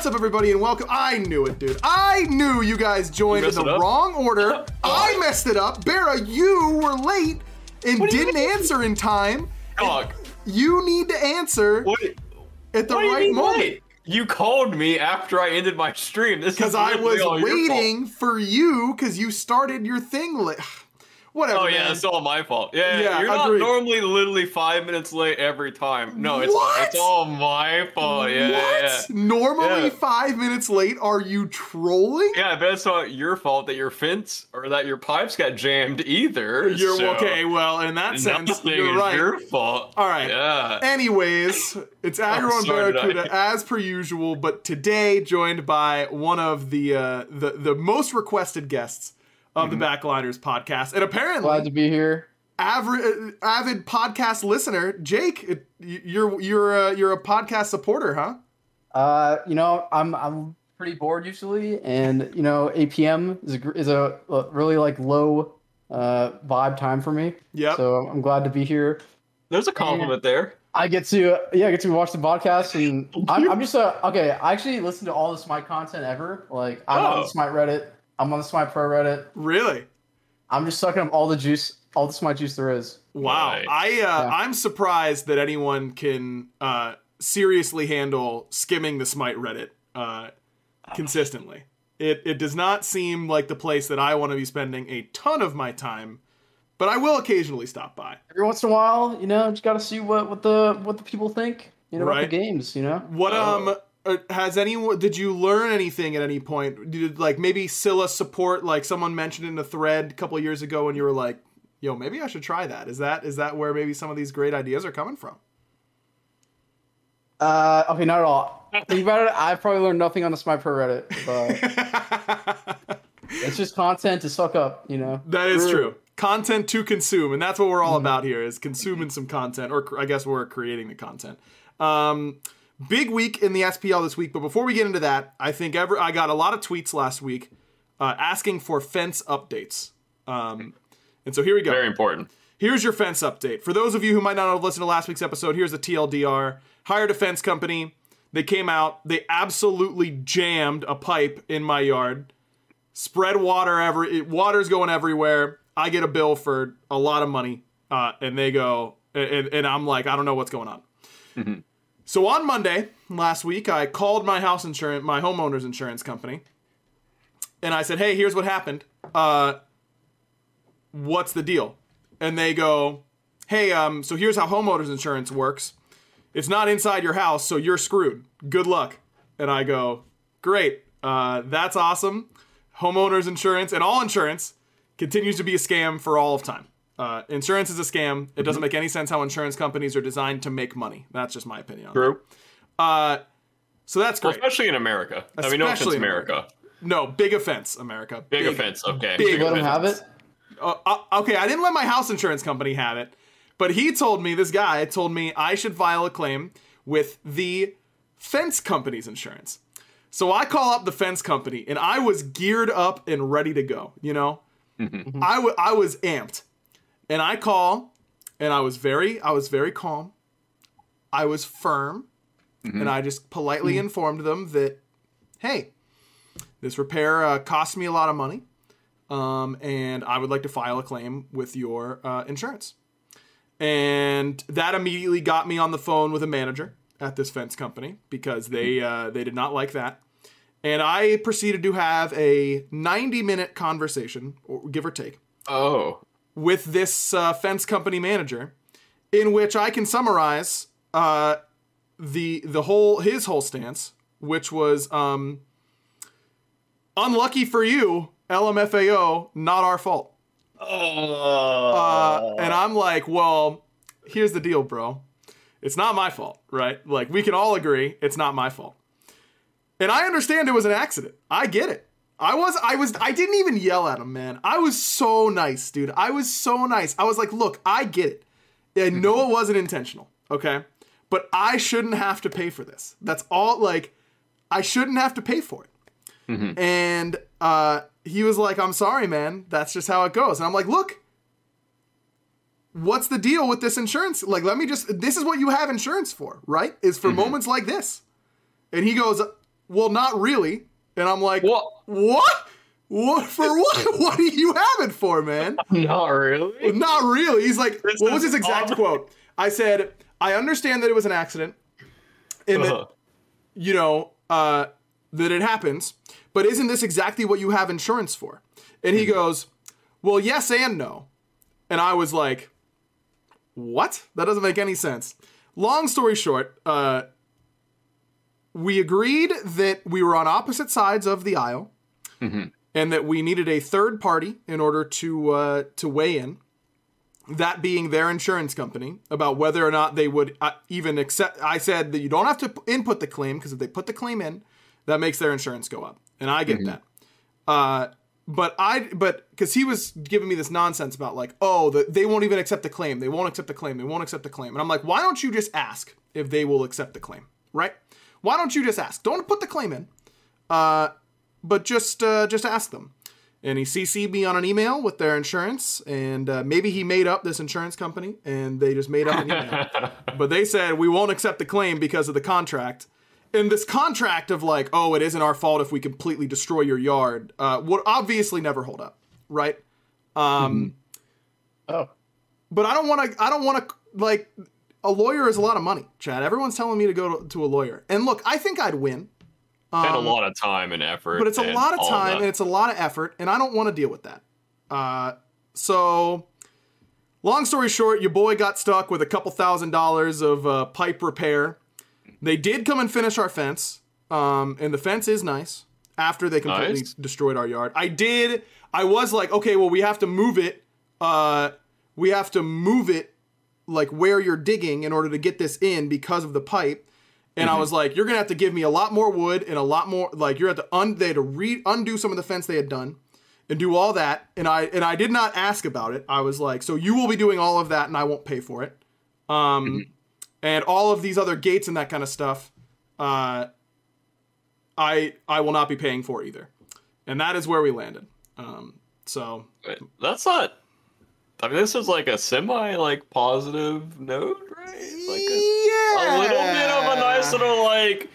What's up, everybody, and welcome. I knew it, dude. I knew you guys joined in the wrong order. Oh. I messed it up. Bera, you were late and What didn't answer in time. Dog. You need to answer What? at the you right moment. late? You called me after I ended my stream. This Because I was all your fault. waiting for you because you started your thing late. Whatever. Oh yeah, man. it's all my fault. Yeah, Yeah, you're not normally literally five minutes late every time. No, it's What? it's all my fault. Yeah, what? yeah, yeah. Normally Yeah. five minutes late. Are you trolling? Yeah, but it's not your fault that your fence or that your pipes got jammed either. You're so okay. Well, in that sense, you're right. your fault. All right. Yeah. Anyways, it's Aggro and Barracuda as per usual, but today joined by one of the uh, the the most requested guests of Mm-hmm. the Backliners podcast, and apparently Glad to be here. avid, uh, avid podcast listener, Jake. You're you're uh, you're a podcast supporter, huh? Uh, you know, I'm I'm pretty bored usually, and you know, APM is a is a uh, really like low uh vibe time for me. Yeah. So I'm glad to be here. There's a compliment there. I get to yeah, I get to watch the podcast, and I'm, I'm just uh okay. I actually listen to all the Smite content ever. Like I'm on Oh. the Smite Reddit. I'm on the Smite Pro Reddit. really? I'm just sucking up all the juice, all the Smite juice there is. Wow. Right. I uh, Yeah. I'm surprised that anyone can uh, seriously handle skimming the Smite Reddit uh, consistently. It it does not seem like the place that I want to be spending a ton of my time, but I will occasionally stop by. Every once in a while, you know, just got to see what what the what the people think. You know, about the games. You know. What Oh. um uh, has anyone did you learn anything at any point? Did like maybe Scylla support like someone mentioned in a thread a couple years ago and you were like, "Yo, maybe I should try that." Is that is that where maybe some of these great ideas are coming from? Uh, okay, not at all. Think about it. I've probably learned nothing on the Smite Pro Reddit, but it's just content to suck up. You know. That is true. Content to consume, and that's what we're all about here: is consuming some content, or I guess we're creating the content. Um, big week in the SPL this week, but before we get into that, I think ever I got a lot of tweets last week uh, asking for fence updates, um, and so here we go. Very important. Here's your fence update. For those of you who might not have listened to last week's episode, here's the TLDR. Hired a fence company. They came out. They absolutely jammed a pipe in my yard. Spread water every. It, water's going everywhere. I get a bill for a lot of money, uh, and they go, and, and I'm like, I don't know what's going on. So on Monday last week, I called my house insurance, my homeowner's insurance company, and I said, "Hey, here's what happened. Uh, what's the deal?" And they go, "Hey, um, so here's how homeowners insurance works. It's not inside your house, so you're screwed. Good luck." And I go, "Great, uh, that's awesome. Homeowners insurance and all insurance continues to be a scam for all of time. Uh, insurance is a scam. It doesn't make any sense how insurance companies are designed to make money. That's just my opinion. True. that. Uh, so that's Well, great. especially in America. I mean, no offense, Especially in America. No, big offense, America. Big, offense. Okay. big Let them offense. have it. Uh, uh, okay, I didn't let my house insurance company have it, but he told me, this guy told me I should file a claim with the fence company's insurance. So I call up the fence company and I was geared up and ready to go, you know? I wa- I was amped. And I call and I was very I was very calm. I was firm and I just politely informed them that hey, this repair uh, cost me a lot of money um, and I would like to file a claim with your uh, insurance. And that immediately got me on the phone with a manager at this fence company because they uh, they did not like that. And I proceeded to have a 90 minute conversation, give or take, Oh. With this uh, fence company manager, in which I can summarize uh, the the whole his whole stance, which was um, unlucky for you, LMFAO, not our fault. Oh. Uh, and I'm like, well, here's the deal, bro. It's not my fault, right? Like we can all agree it's not my fault. And I understand it was an accident. I get it. I was I was I didn't even yell at him, man. I was so nice, dude. I was so nice. I was like, "Look, I get it. I know it wasn't intentional, okay? But I shouldn't have to pay for this. That's all like I shouldn't have to pay for it." And uh he was like, "I'm sorry, man. That's just how it goes." And I'm like, "Look, what's the deal with this insurance? Like, let me just, this is what you have insurance for, right? Is for moments like this. And he goes, well, not really. And I'm like, What? what? What for what? What do you have it for, man? Not really. Not really. He's like, This what was his exact ob- quote? I said, I understand that it was an accident, and Uh-huh. you know uh, that it happens, but isn't this exactly what you have insurance for? And he goes, well, yes and no. And I was like, what? That doesn't make any sense. Long story short, uh, we agreed that we were on opposite sides of the aisle, and that we needed a third party in order to uh, to weigh in. That being their insurance company about whether or not they would uh, even accept. I said that you don't have to input the claim because if they put the claim in, that makes their insurance go up, and I get that. Uh, but I, but because he was giving me this nonsense about like, oh, the, they won't even accept the claim. They won't accept the claim. They won't accept the claim. And I'm like, why don't you just ask if they will accept the claim, right? Why don't you just ask? Don't put the claim in, uh, but just uh, just ask them. And he CC'd me on an email with their insurance, and uh, maybe he made up this insurance company, and they just made up an email. but they said we won't accept the claim because of the contract. And this contract of like, oh, it isn't our fault if we completely destroy your yard, uh, would obviously never hold up, right? Um, Oh, But I don't want to. I don't want to like. A lawyer is a lot of money, Chad. Everyone's telling me to go to, to a lawyer, and look, I think I'd win. and a Um, lot of time and effort. but it's a lot of time and it's a lot of effort and i don't want to deal with that uh, so long story short your boy got stuck with a couple thousand dollars of uh, pipe repair they did come and finish our fence um, and the fence is nice after they completely Nice. destroyed our yard i did i was like okay well we have to move it uh, we have to move it like where you're digging in order to get this in because of the pipe and I was like, you're gonna have to give me a lot more wood and a lot more like you're at to un they had to re undo some of the fence they had done and do all that. And I and I did not ask about it. I was like, so you will be doing all of that and I won't pay for it. Um and all of these other gates and that kind of stuff, uh I I will not be paying for either. And that is where we landed. Um so That's not. I mean, this is like a semi like positive note, right? Like a, yeah. a little bit of a nice little like.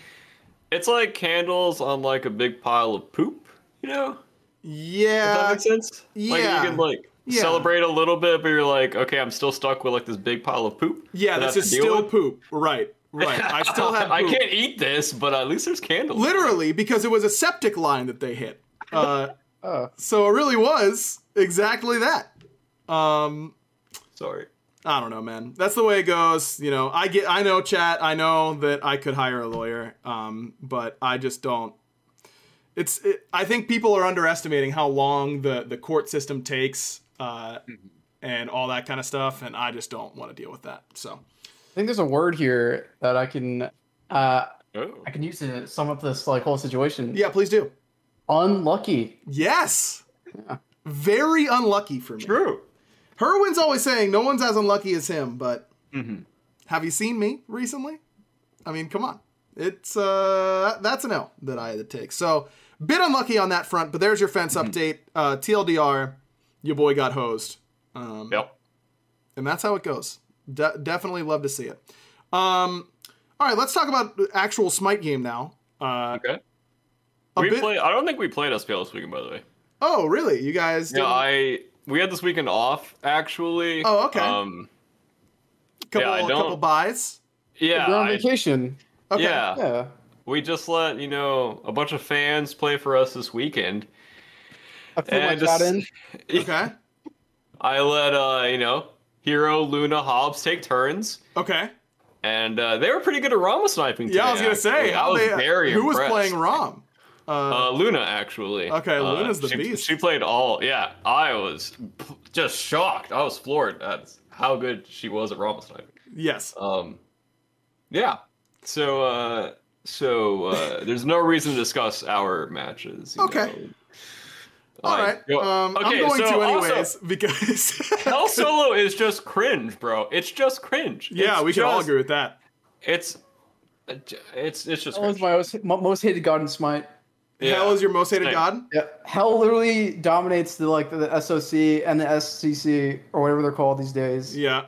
It's like candles on like a big pile of poop, you know? Yeah. Does that Yeah. make sense? Like you can like Yeah. celebrate a little bit, but you're like, okay, I'm still stuck with like this big pile of poop. Yeah, that I this is still with. poop. Right. Right. I still have I can't eat this, but at least there's candles. Literally, because it was a septic line that they hit. Uh, oh, so it really was exactly that. Um, Sorry. I don't know, man. That's the way it goes. You know, I get, I know, chat. I know that I could hire a lawyer, um, but I just don't. It's. It, I think people are underestimating how long the the court system takes, uh, and all that kind of stuff, and I just don't want to deal with that. So I think there's a word here that I can uh, Oh. I can use to sum up this like whole situation. yeah, please do. Unlucky. Yes. Yeah. Very unlucky for me. True. Herwin's always saying no one's as unlucky as him, but Mm-hmm. have you seen me recently? I mean, come on. It's uh that's an L that I had to take. So bit unlucky on that front, but there's your fence Mm-hmm. update. Uh TLDR, your boy got hosed. Um Yep. and that's how it goes. De- definitely love to see it. Um all right, let's talk about the actual Smite game now. Uh Okay. we bit- play. I don't think we played SPL this weekend, by the way. Oh, really? You guys Yeah, didn't- I we had this weekend off actually. Oh, okay. Um, couple yeah, I don't- couple buys? yeah, we're on I- vacation. Okay. yeah. Yeah. We just let you know a bunch of fans play for us this weekend. I put my And chat just- in. Okay. I let uh, you know Hero, Luna, Hobbs take turns, Okay. and uh, they were pretty good at Rama sniping. Yeah, I was gonna say. I was they- very Who was playing Rom? Uh, Uh, Luna actually. Okay, Uh, Luna's the she, beast. She played all. Yeah, I was just shocked. I was floored at how good she was at Rama sniping. yes. Um, yeah. So, uh, so uh, there's no reason to discuss our matches. you Okay. know. All Like, right. go- Um, I'm okay, going so to also- anyways because. Hel Solo is just cringe, bro. It's just cringe. yeah, It's we can all agree with that. It's, it's, it's just That was my most, most hated god in Smite. Yeah. Hel is your most hated Same. god. Yeah, Hel literally dominates the like the, the SOC and the SCC or whatever they're called these days. Yeah.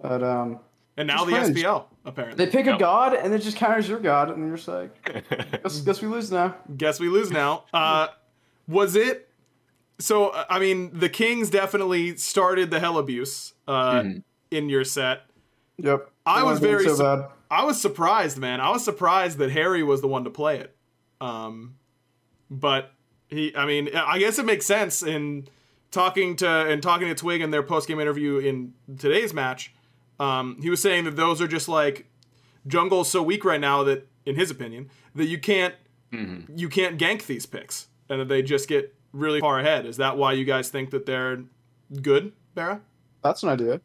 But um, And now the cringe. SPL. apparently. They pick a god and it just counters your god, and you're just like, guess, guess we lose now. Guess we lose now. Uh, was it? So I mean, the Kings definitely started the hel abuse uh, in your set. Yep. I was very so su- bad. I was surprised, man. I was surprised that Harry was the one to play it. Um, but he, I mean, I guess it makes sense in talking to and talking to Twig in their post game interview in today's match. Um, he was saying that those are just like jungle's so weak right now that, in his opinion, that you can't you can't gank these picks and that they just get really far ahead. Is that why you guys think that they're good, Barra? That's an idea.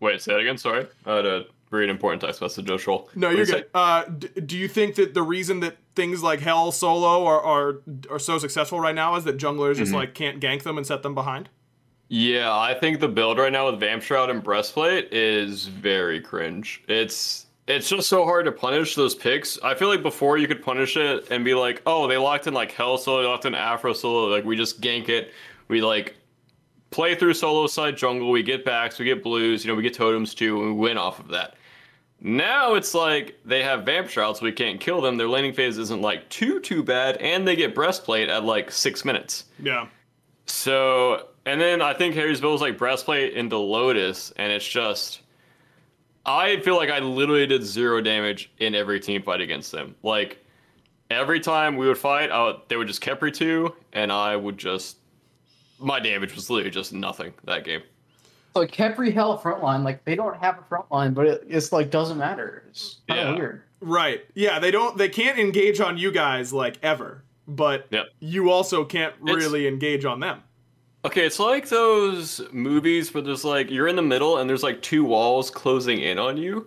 Wait, say it again. Sorry, I had very important text message. Joe Schroll. No, What you're you good. Uh, d- do you think that the reason that things like Hel Solo are are, are so successful right now is that junglers just like can't gank them and set them behind? Yeah, I think the build right now with Vamp Shroud and Breastplate is very cringe. It's it's just so hard to punish those picks. I feel like before you could punish it and be like, oh, they locked in like Hel Solo, they locked in Aphro Solo, like we just gank it. We like play through solo side jungle, we get backs, we get blues, you know, we get totems too, and we win off of that. Now it's like they have Vamp Shroud, so we can't kill them. Their laning phase isn't like too too bad, and they get Breastplate at like six minutes. Yeah. So, and then I think Harry's build is like breastplate into Lotus, and it's just. I feel like I literally did zero damage in every team fight against them. Like, every time we would fight, I would, they would just Khepri 2, and I would just. My damage was literally just nothing that game. So like Khepri Hel frontline, like they don't have a frontline, but it, it's like doesn't matter. It's kind of Yeah. weird. Right. Yeah. They don't. They can't engage on you guys like ever. But Yep. you also can't It's- really engage on them. Okay, it's like those movies where there's like you're in the middle and there's like two walls closing in on you.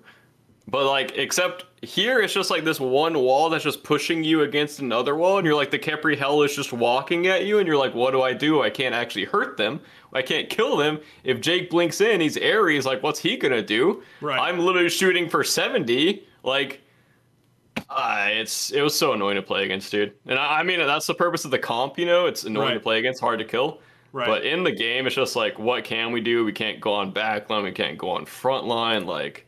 But like except here it's just like this one wall that's just pushing you against another wall and you're like the Khepri Hel is just walking at you and you're like what do I do? I can't actually hurt them. I can't kill them. If Jake blinks in, he's Ares, like what's he going to do? Right. I'm literally shooting for 70 like uh, it's it was so annoying to play against, dude. And I, I mean that's the purpose of the comp, you know. It's annoying Right. to play against, hard to kill. Right. But in the game, it's just like, what can we do? We can't go on back backline. We can't go on front line. Like,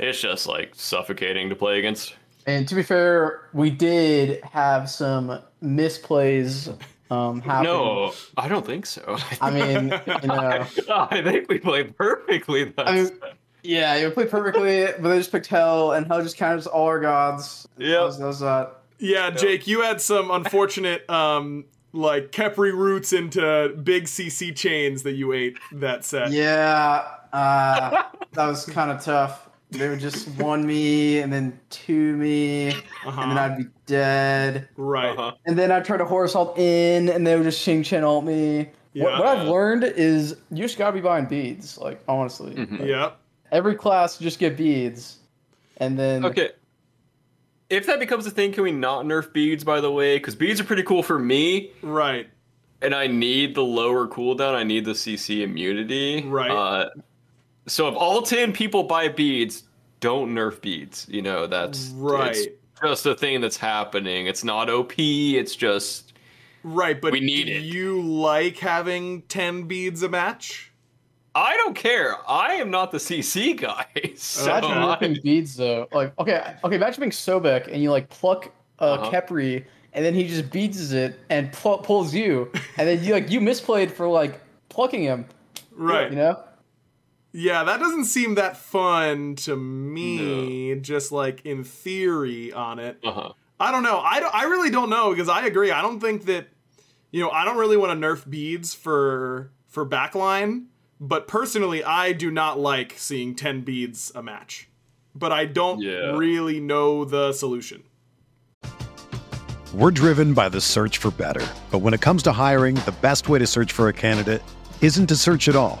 it's just like suffocating to play against. And to be fair, we did have some misplays um, happen. No, I don't think so. I mean, you know, I think we played perfectly. That's, I mean, yeah, you played perfectly, but they just picked Hel, and Hel just counters all our gods. Yep. That was, that was that. Yeah, Jake, you had some unfortunate um like Khepri roots into big CC chains that you ate that set. Yeah, uh, that was kind of tough. They would just one me and then two me, Uh-huh. and then I'd be dead. Right. Uh-huh. And then I'd try to horse ult in, and they would just Xing Tian ult me. What, what I've learned is you just gotta be buying beads. Like honestly, Mhm. Yeah. every class just get beads, and then Okay. If that becomes a thing, can we not nerf beads, by the way? Because beads are pretty cool for me. Right. and I need the lower cooldown. I need the CC immunity. Right. Uh, so if all ten people buy beads, don't nerf beads. You know that's Right. It's just a thing that's happening. It's not OP. It's just Right, but We need do it. you like having 10 beads a match? I don't care. I am not the CC guy. So imagine I- nerfing beads though. Like okay, okay, imagine being Sobek and you like pluck uh, Uh-huh. Khepri, and then he just beats it and pu- pulls you, and then you like you misplayed for like plucking him. Right. You know. Yeah, that doesn't seem that fun to me, just like in theory on it. uh-huh. I don't know. I, don't, I really don't know because I agree. I don't think that, you know, I don't really want to nerf beads for for backline, but personally, I do not like seeing 10 beads a match. But I don't Yeah. really know the solution. We're driven by the search for better. But when it comes to hiring, the best way to search for a candidate isn't to search at all.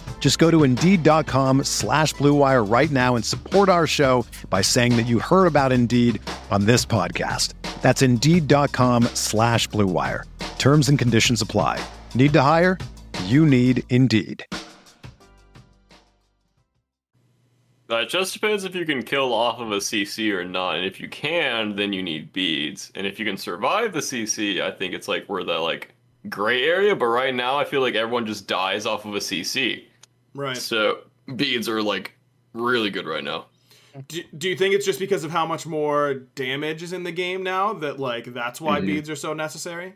Just go to Indeed.com slash BlueWire right now and support our show by saying that you heard about Indeed on this podcast. That's Indeed.com slash BlueWire. Terms and conditions apply. Need to hire? You need Indeed. That just depends if you can kill off of a CC or not. And if you can, then you need beads. And if you can survive the CC, I think it's like we're the like gray area. But right now, I feel like everyone just dies off of a CC. Right. So beads are like really good right now. Do, do you think it's just because of how much more damage is in the game now that like that's why Mhm. beads are so necessary?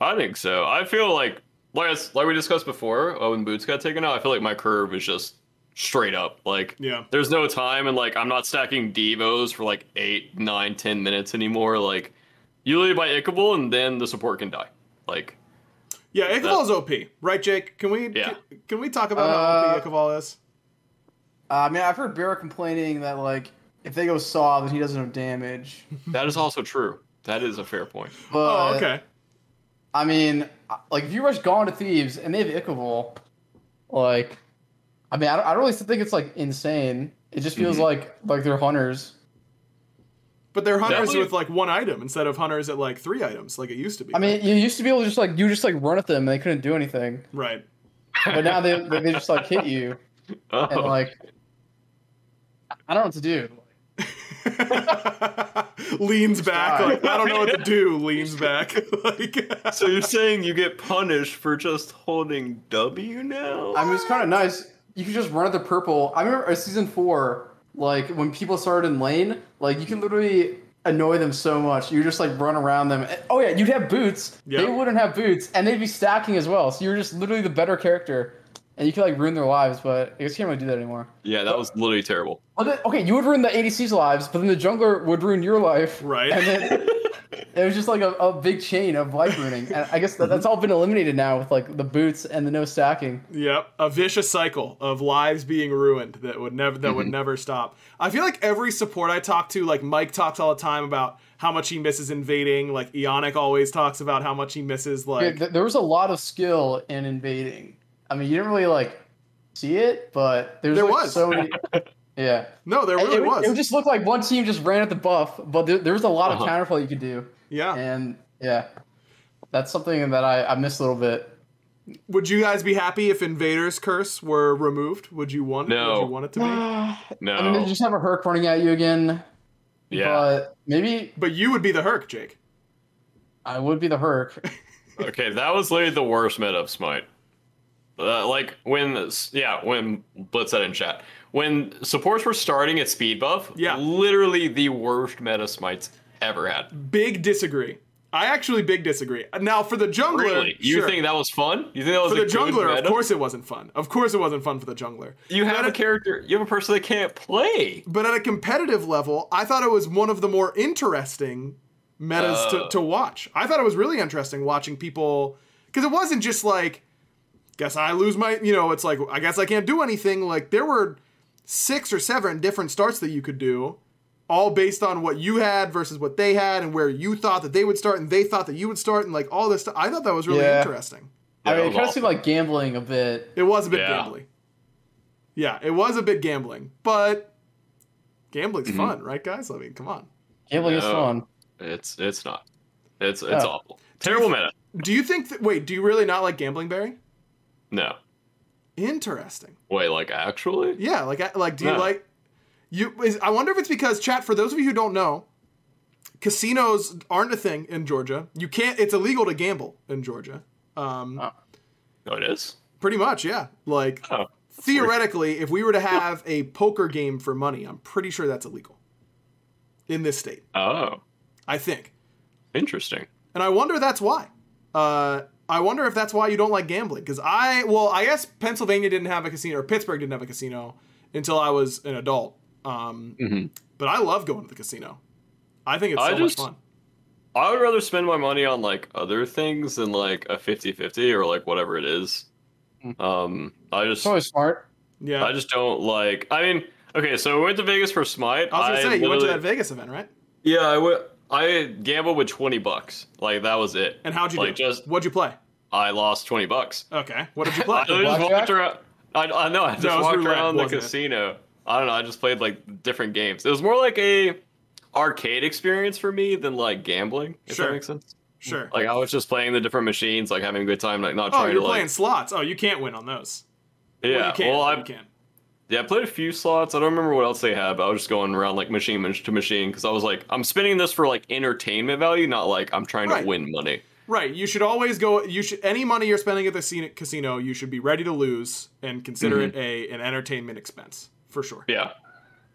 I think so. I feel like like like we discussed before uh, when boots got taken out. I feel like my curve is just straight up. Like Yeah. there's no time and like I'm not stacking devos for like eight, nine, ten minutes anymore. Like you leave by Ichabod and then the support can die. Like Yeah, Ichabod's OP, right, Jake? Can we Yeah. can, can we talk about how Uh, OP Ichabod is? Uh, I mean, I've heard Barrett complaining that like if they go saw, then he doesn't have damage. that is also true. That is a fair point. But Oh, okay. I mean, like if you rush Gone to Thieves and they have Ichabod, like, I mean, I don't, I don't really think it's like insane. It just feels Mhm. like like they're hunters. But they're hunters Definitely- with like one item instead of hunters at like three items, like it used to be. I mean, you used to be able to just like you just like run at them and they couldn't do anything, right. but now they they they just like hit you and Oh. like I don't know what to do. leans back, like I don't know what to do. Leans back, like. so you're saying you get punished for just holding W now? I mean, it's kind of nice. You can just run at the purple. I remember uh, season four, like when people started in lane, like you can literally annoy them so much. You just like run around them. Eh, oh yeah, you'd have boots. Yeah. They wouldn't have boots, and they'd be stacking as well. So you're just literally the better character, and you could like ruin their lives. But I guess you can't really do that anymore. yeah, that was literally terrible. Then, okay, you would ruin the ADC's lives, but then the jungler would ruin your life. Right. And then it was just like a, a big chain of life ruining. And I guess that, that's all been eliminated now with like the boots and the no stacking. Yep, a vicious cycle of lives being ruined that would never that would mm-hmm. never stop. I feel like every support I talk to, like Mike talks all the time about how much he misses invading. Like Ionic always talks about how much he misses Yeah, like th- there was a lot of skill in invading. I mean, you didn't really like see it, but there's There like, was. so many. Yeah, No, there really it, would- was. it just looked like one team just ran at the buff, but there, there was a lot Uh-huh. of counterplay you could do, yeah. and yeah, that's something that I, I miss a little bit. Would you guys be happy if Invader's curse were removed? Would you want No. would you want it to be? I No. mean, they just have a Herc running at you again, yeah. but maybe But you would be the Herc, Jake. I would be the Herc. Okay, that was literally the worst meta of Smite. Uh, like when, yeah, when Blitz said in chat, when supports were starting at speed buff, Yeah. literally the worst meta Smite's ever had. Big disagree. I actually big disagree. Now for the jungler, Really? You sure. think that was fun? You think that was for a the jungler, of course it wasn't fun. Of course it wasn't fun for the jungler. You have Meta- a character. You have a person that can't play. But at a competitive level, I thought it was one of the more interesting metas to, Uh. to watch. I thought it was really interesting watching people because it wasn't just like, guess I lose my, you know, it's like I guess I can't do anything. Like there were six or seven different starts that you could do, all based on what you had versus what they had, and where you thought that they would start and they thought that you would start, and like all this stuff. I thought that was really Yeah. interesting. I mean, it it was kind of seemed like gambling a bit. It was a bit Yeah. gambling. Yeah, it was a bit gambling, but gambling's Mhm. fun, right, guys? I mean, come on. Gambling is fun. It's it's not. It's it's Oh. awful. Terrible meta. Do you think that? Wait, do you really not like gambling, Barry? No. Interesting. Wait, like actually? Yeah, like, like, do you No. like? You, is, I wonder if it's because chat. For those of you who don't know, casinos aren't a thing in Georgia. You can't. It's illegal to gamble in Georgia. Um, Oh. Oh, it is. pretty much, yeah. Like Oh. theoretically, if we were to have a poker game for money, I'm pretty sure that's illegal in this state. Oh, I think. interesting. And I wonder that's why. Uh, I wonder if that's why you don't like gambling. Because I, well, I guess Pennsylvania didn't have a casino, or Pittsburgh didn't have a casino until I was an adult. Um, Mhm. But I love going to the casino. I think it's I so just- much fun. I would rather spend my money on like other things than like a 50-50 or like whatever it is. Hmm. Um, I just It's always smart. Yeah. I just don't like. I mean, okay, so we went to Vegas for Smite. I was gonna say you went to that Vegas event, right? Yeah, I went. I gambled with twenty bucks. Like that was it. And how'd you like, do? Just What'd you play? I lost twenty bucks. Okay. What did you play? I just walked around. I, I know. I just No, walked roulette, around the wasn't it? casino. I don't know. I just played like different games. It was more like a arcade experience for me than like gambling. If Sure. that makes sense. sure. Like I was just playing the different machines, like having a good time, like not Oh, trying you're to playing like. slots. Oh, you can't win on those. Well, Yeah. you can. Well, I you can. Yeah, I played a few slots. I don't remember what else they had, but I was just going around like machine to machine because I was like, I'm spending this for like entertainment value, not like I'm trying Right. to win money. Right. You should always go. You should any money you're spending at the casino- casino, you should be ready to lose and consider Mm-hmm. it a an entertainment expense for sure. Yeah.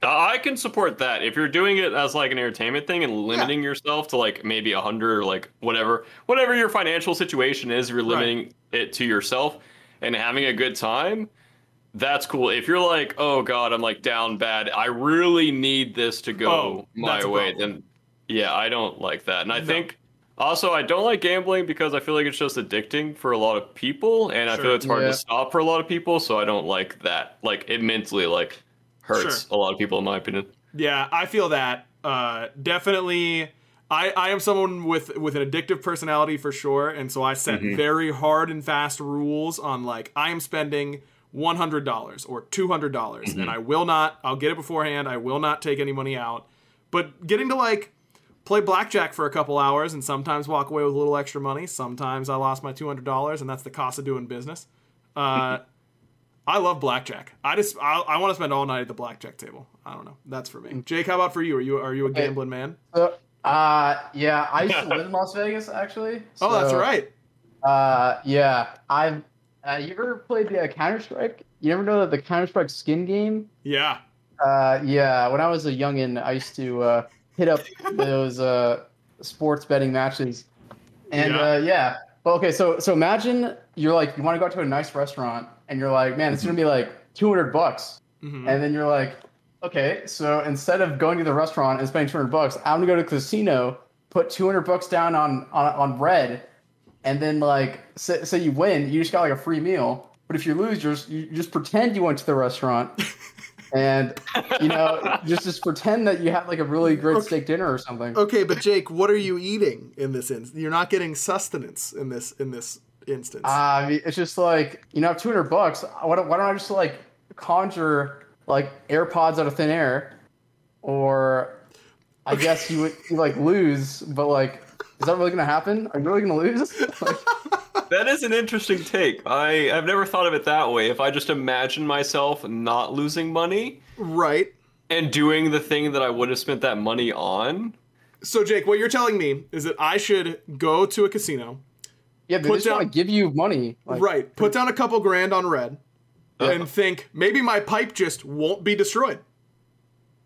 I I can support that. If you're doing it as like an entertainment thing and limiting yourself to like maybe a hundred or like whatever, whatever your financial situation is, you're limiting it to yourself and having a good time. That's cool. If you're like, oh god, I'm like down bad. I really need this to go Oh, my way. Then yeah, I don't like that. And I No. think also I don't like gambling because I feel like it's just addicting for a lot of people, and I feel it's hard Yeah. to stop for a lot of people. So I don't like that. Like it mentally like hurts a lot of people in my opinion. Yeah, I feel that. Uh, definitely, I, I am someone with with an addictive personality for sure, and so I set Mm-hmm. very hard and fast rules on like I am spending one hundred dollars or two hundred dollars, Mm-hmm. and I will not. I'll get it beforehand. I will not take any money out. But getting to like play blackjack for a couple hours and sometimes walk away with a little extra money. Sometimes I lost my two hundred dollars, and that's the cost of doing business. Uh, I love blackjack. I just I, I want to spend all night at the blackjack table. I don't know. That's for me. Jake, how about for you? Are you are you a gambling man? Uh, yeah, I used to live in Las Vegas actually. Oh, that's right. Uh, yeah, I've. Uh, you ever played the uh, Counter Strike? You never know that the Counter Strike skin game? Yeah. Uh, yeah, when I was a youngin, I used to uh, hit up those uh, sports betting matches, and Yeah. uh, yeah. Well, okay, so so imagine you're like you want to go out to a nice restaurant, and you're like, man, it's gonna be like 200 bucks, Mhm. and then you're like, okay, so instead of going to the restaurant and spending 200 bucks, I'm gonna go to the casino, put 200 bucks down on on, on red, and then like say, say you win, you just got like a free meal. But if you lose, you just, you just pretend you went to the restaurant, and you know just just pretend that you had like a really great steak dinner or something. Okay, but Jake, what are you eating in this instance? You're not getting sustenance in this in this instance. Uh, I mean, it's just like you know, I have 200 bucks. Why don't, why don't I just like conjure like AirPods out of thin air, or I guess you would you, like lose, but like, is that really gonna happen? Are you really gonna lose? Like, That is an interesting take. I I've never thought of it that way. If I just imagine myself not losing money right. and doing the thing that I would have spent that money on, So Jake, what you're telling me is that I should go to a casino, yeah, they just want to give you money. Like, right? Put down a couple grand on red, and think maybe my pipe just won't be destroyed.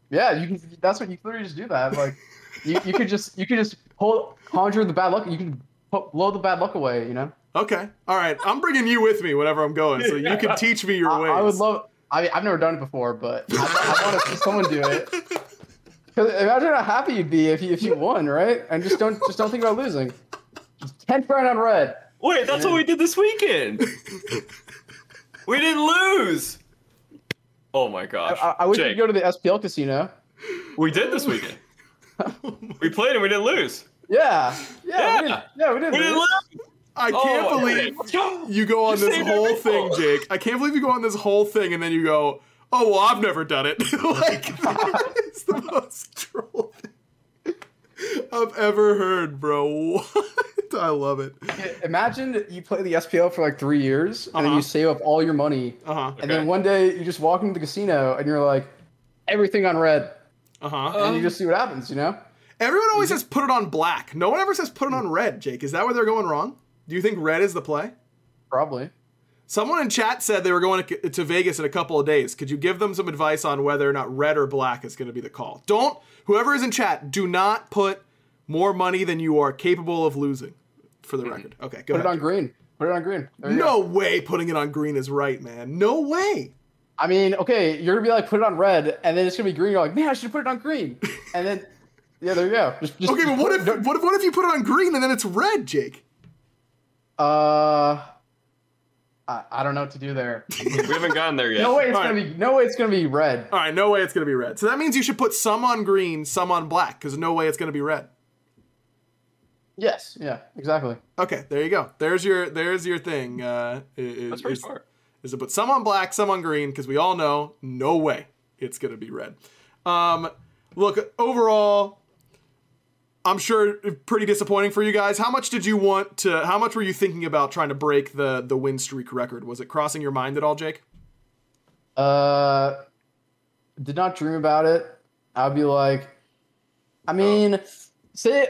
Yeah, you can. That's what you can literally just do that. Like, you, you could just you could just hold conjure the bad luck. You can pu- blow the bad luck away. You know. Okay. All right. I'm bringing you with me whenever I'm going, so you can teach me your I, ways. I would love. I mean, I've never done it before, but I, I want to see someone do it. Because imagine how happy you'd be if you if you won, right? And just don't just don't think about losing. Just ten grand on red. wait, that's what we did this weekend. we didn't lose. Oh my gosh! I, I wish Jake, you'd go to the SPL casino. we did this weekend. we played and we didn't lose. Yeah, yeah, we Yeah. didn't, yeah, we didn't. We didn't lose. lose. I can't Oh, believe let's go. you go on You this whole thing. Jake. I can't believe you go on this whole thing and then you go, "Oh well, I've never done it." like it's the most troll thing I've ever heard, bro. What? I love it. Imagine you play the SPL for like three years, and then Uh-huh. you save up all your money, Uh huh. and then one day you just walk into the casino and you're like, everything on red, Uh huh. and you just see what happens. You know? Everyone always says put it on black. No one ever says put it on red. Jake, is that where they're going wrong? Do you think red is the play? Probably. Someone in chat said they were going to, to Vegas in a couple of days. Could you give them some advice on whether or not red or black is going to be the call? Don't, whoever is in chat, do not put more money than you are capable of losing, for the record. Okay, go Put it on green. Put it on green. No go. way putting it on green is right, man. No way. I mean, okay, you're gonna be like, put it on red, and then it's gonna be green. You're like, man, I should put it on green. And then, yeah, there you go. Just, just Okay, but what if what if what if you put it on green and then it's red, Jake? Uh, I, I don't know what to do there. We haven't gotten there yet. No way it's All gonna be. No way it's gonna be red. All right, no way it's going to be red. So that means you should put some on green, some on black, because no way it's going to be red. Yes. Yeah. Exactly. Okay, there you go. There's your there's your thing. Uh, is, That's pretty is- smart. is to put some on black, some on green, because we all know no way it's going to be red. Um, look, overall, I'm sure pretty disappointing for you guys. How much did you want to? How much were you thinking about trying to break the the win streak record? Was it crossing your mind at all, Jake? Uh, did not dream about it. I'd be like, I mean, say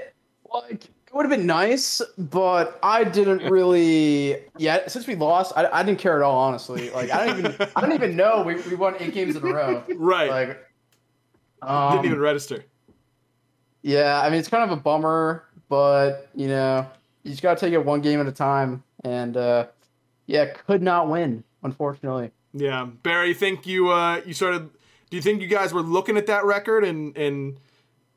like it would have been nice, but I didn't really. Yeah, since we lost, I, I didn't care at all. Honestly, like I don't even I don't even know we, we won eight games in a row. Right. Like, um, Didn't even register. Yeah, I mean it's kind of a bummer, but you know you just gotta take it one game at a time, and uh, yeah, could not win unfortunately. Yeah, Barry. Think you uh you started? Do you think you guys were looking at that record and and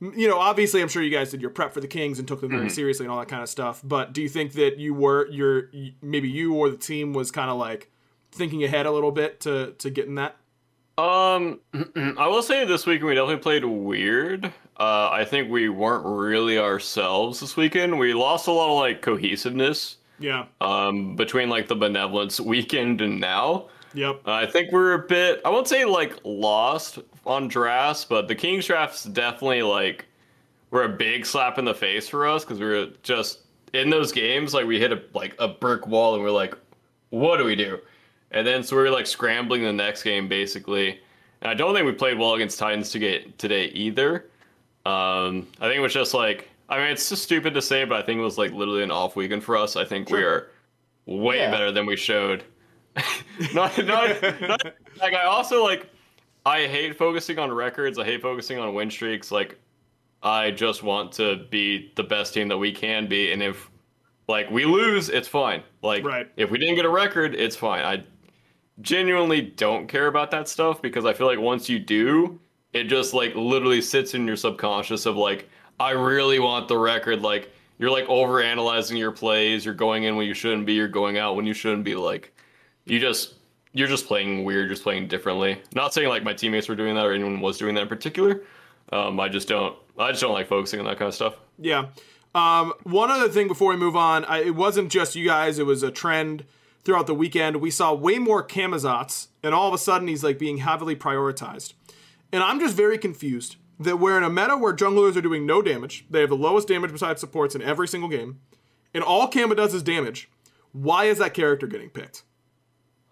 you know obviously I'm sure you guys did your prep for the Kings and took them very seriously and all that kind of stuff. But do you think that you were your maybe you or the team was kind of like thinking ahead a little bit to to getting that? Um, I will say this week we definitely played weird. Uh, I think we weren't really ourselves this weekend. We lost a lot of like cohesiveness Yeah. um, between like the benevolence weekend and now. Yep. I think we're a bit, I won't say like lost on drafts, but the Kings drafts definitely like were a big slap in the face for us because we were just in those games, like we hit a like a brick wall and we're like, what do we do? And then so we were like scrambling the next game basically. And I don't think we played well against Titans to get today either. Um, I think it was just like, I mean, it's just stupid to say, but I think it was like literally an off weekend for us. I think we are way Yeah. better than we showed. not, not, not, like I also like I hate focusing on records. I hate focusing on win streaks. Like I just want to be the best team that we can be, and if like we lose, it's fine. Like Right. if we didn't get a record, it's fine. I genuinely don't care about that stuff because I feel like once you do, it just like literally sits in your subconscious of like I really want the record. Like you're like over analyzing your plays. You're going in when you shouldn't be. You're going out when you shouldn't be. Like you just you're just playing weird. Just playing differently. Not saying like my teammates were doing that or anyone was doing that in particular. Um, I just don't. I just don't like focusing on that kind of stuff. Yeah. Um, one other thing before we move on, I, it wasn't just you guys; it was a trend throughout the weekend. We saw way more Camazotz, and all of a sudden he's like being heavily prioritized. And I'm just very confused that we're in a meta where junglers are doing no damage. They have the lowest damage besides supports in every single game, and all Kama does is damage. Why is that character getting picked?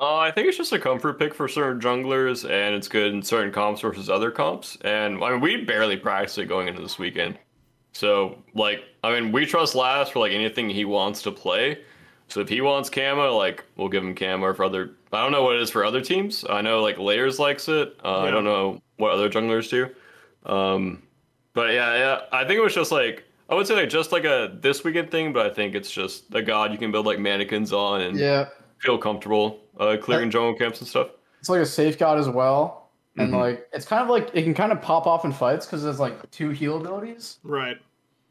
Uh, I think it's just a comfort pick for certain junglers, and it's good in certain comps versus other comps. And I mean, we barely practiced it going into this weekend. So, like, I mean, we trust Last for like anything he wants to play. So if he wants Kama, like, we'll give him Kama. Or for other, I don't know what it is for other teams. I know like Layers likes it. Uh, Yeah. I don't know what other junglers do. Um, but yeah, yeah, I think it was just like I would say like just like a this weekend thing, but I think it's just a god you can build like Manikins on and Yeah, feel comfortable uh, clearing jungle camps and stuff. it's like a safe god as well, and Mhm. like it's kind of like it can kind of pop off in fights because there's like two heal abilities. Right.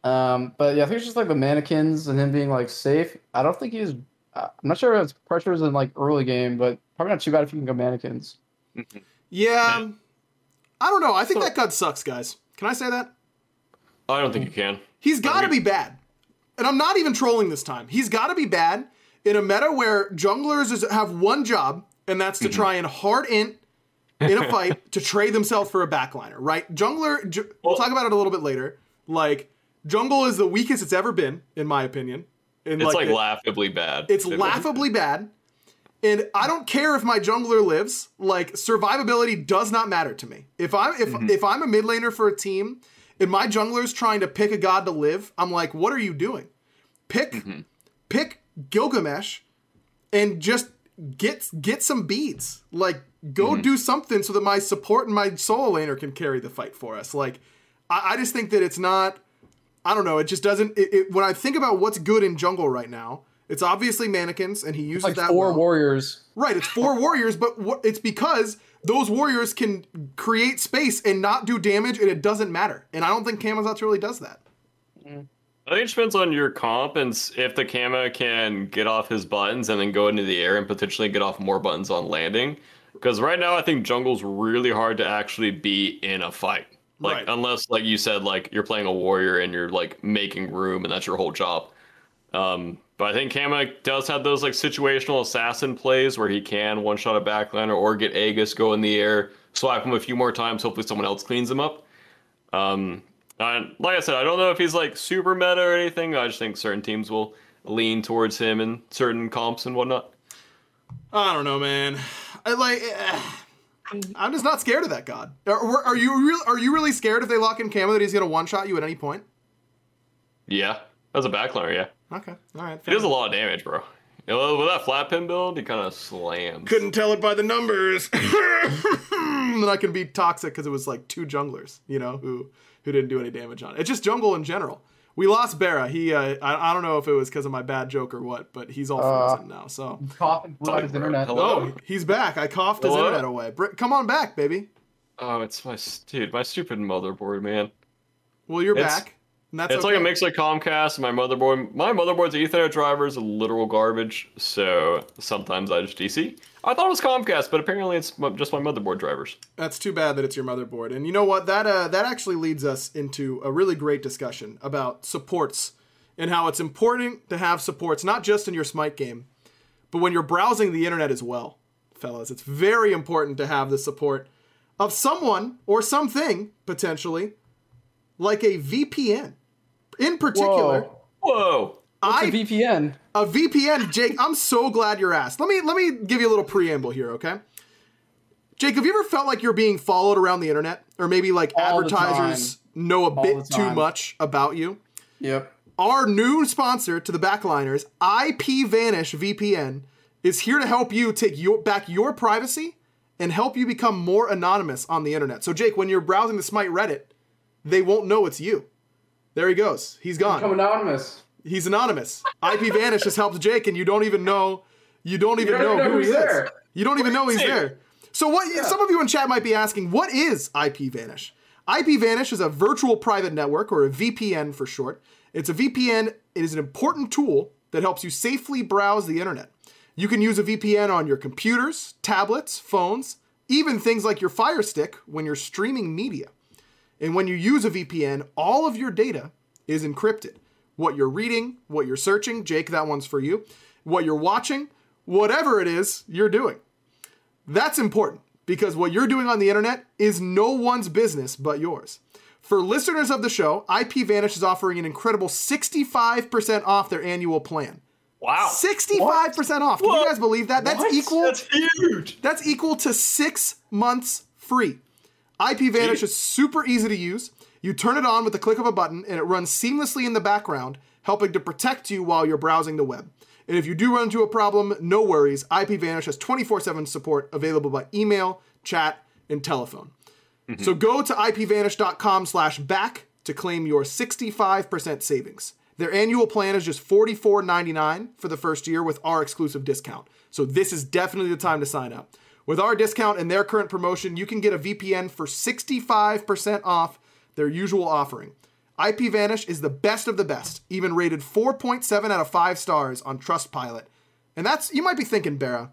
Um, but yeah, I think it's just like the Manikins and him being like safe. I don't think he's. Uh, I'm not sure if it's pressures in like early game, but probably not too bad if you can go Manikins. Yeah. I don't know. I think So- that cut sucks, guys. Can I say that? I don't think you can. He's got to be bad. And I'm not even trolling this time. He's got to be bad in a meta where junglers is, have one job, and that's to mhm. try and hard int in a fight to trade themselves for a backliner, right? Jungler, ju- we'll Well- talk about it a little bit later. Like, jungle is the weakest it's ever been, in my opinion. In It's like, the- laughably bad. it's laughably bad. And I don't care if my jungler lives. Like survivability does not matter to me. If I'm if mm-hmm. if I'm a mid laner for a team and my jungler's trying to pick a god to live, I'm like, what are you doing? Pick mm-hmm. pick Gilgamesh and just get get some beads. Like go mm-hmm. do something so that my support and my solo laner can carry the fight for us. Like I, I just think that it's not I don't know. It just doesn't. It, it, when I think about what's good in jungle right now, it's obviously Manikins, and he uses Like that. four well. warriors. Right, it's four warriors, but wha- it's because those warriors can create space and not do damage, and it doesn't matter. And I don't think Camazotz really does that. I think it depends on your comp and if the Kama can get off his buttons and then go into the air and potentially get off more buttons on landing. Because right now, I think jungle's really hard to actually be in a fight. Like Right. unless, like you said, like you're playing a warrior and you're like making room and that's your whole job. Um, but I think Kama does have those like situational assassin plays where he can one shot a backliner or get Aegis go in the air, swipe him a few more times. Hopefully, someone else cleans him up. Um, and like I said, I don't know if he's like super meta or anything. I just think certain teams will lean towards him in certain comps and whatnot. I don't know, man. I like. eh, I'm just not scared of that god. Are, are you real? Are you really scared if they lock in Camo that he's gonna one shot you at any point? Yeah, as a backliner, yeah, Okay, all right. he does a lot of damage, bro. You know, with that flat pen build, he kind of slams. Couldn't tell it by the numbers. then I can be toxic because it was like two junglers, you know, who who didn't do any damage on it. It's just jungle in general. We lost Bera. He, uh, I, I don't know if it was because of my bad joke or what, but he's all Uh, frozen now. So, Coughing blew out his internet. Hello? oh, he's back. I coughed his Hello? internet away. Br- come on back, baby. Oh, it's my dude, my stupid motherboard, man. Well, you're It's- back. And that's It's okay. like a mix of Comcast and my motherboard. My motherboard's Ethernet driver is literal garbage, so sometimes I just DC. I thought it was Comcast, but apparently it's just my motherboard drivers. That's too bad that it's your motherboard. And you know what? That uh, that actually leads us into a really great discussion about supports and how it's important to have supports not just in your Smite game, but when you're browsing the internet as well, fellas. It's very important to have the support of someone or something potentially like a VPN. In particular, Whoa. Whoa! What's I a VPN? a VPN, Jake. I'm so glad you're asked. Let me let me give you a little preamble here, okay? Jake, have you ever felt like you're being followed around the internet, or maybe like All advertisers know a All bit too much about you? Yep. Our new sponsor to the backliners, IPVanish VPN, is here to help you take your back your privacy and help you become more anonymous on the internet. So, Jake, when you're browsing the Smite Reddit, they won't know it's you. There he goes. He's gone. Become anonymous. He's anonymous. IP Vanish has helped Jake, and you don't even know. You don't even don't know, even know who who's he is. there. You don't even know he's there. So what? Some of you in chat might be asking, what is IP Vanish? IP Vanish is a virtual private network, or a VPN for short. It's a VPN. It is an important tool that helps you safely browse the internet. You can use a VPN on your computers, tablets, phones, even things like your Fire Stick when you're streaming media. And when you use a VPN, all of your data is encrypted. What you're reading, what you're searching, Jake, that one's for you. What you're watching, whatever it is you're doing. That's important because what you're doing on the internet is no one's business but yours. For listeners of the show, IPVanish is offering an incredible 65% off their annual plan. Wow, 65% off. Can you guys believe that? That's What? equal That's huge. that's equal to six months free. IPVanish is super easy to use. You turn it on with the click of a button, and it runs seamlessly in the background, helping to protect you while you're browsing the web. And if you do run into a problem, no worries. IPVanish has 24/7 support available by email, chat, and telephone. Mm-hmm. So go to ipvanish.com/back to claim your 65% savings. Their annual plan is just $44.99 for the first year with our exclusive discount. So this is definitely the time to sign up. With our discount and their current promotion, you can get a VPN for 65% off their usual offering. IPVanish is the best of the best, even rated 4.7 out of 5 stars on Trustpilot. And that's you might be thinking, Bera.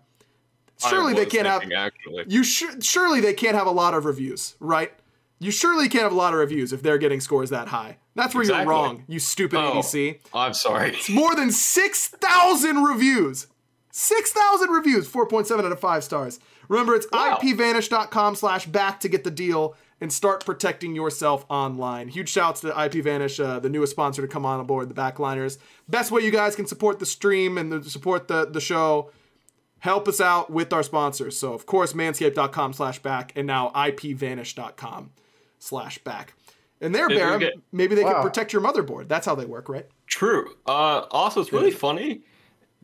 Surely they can't have actually. you sh- surely they can't have a lot of reviews, right? You surely can't have a lot of reviews if they're getting scores that high. That's where you're wrong, you stupid Oh, ADC. I'm sorry. It's More than 6,000 reviews. 6,000 reviews, 4.7 out of 5 stars. Remember, it's Wow. ipvanish.com slash back to get the deal and start protecting yourself online. Huge shouts to IPVanish, uh, the newest sponsor to come on board, the Backliners. Best way you guys can support the stream and the, support the, the show help us out with our sponsors. So, of course, manscaped.com slash back and now ipvanish.com slash back. And there, Did we Baron, maybe they Wow. can protect your motherboard. That's how they work, right? True. Uh, also, it's really funny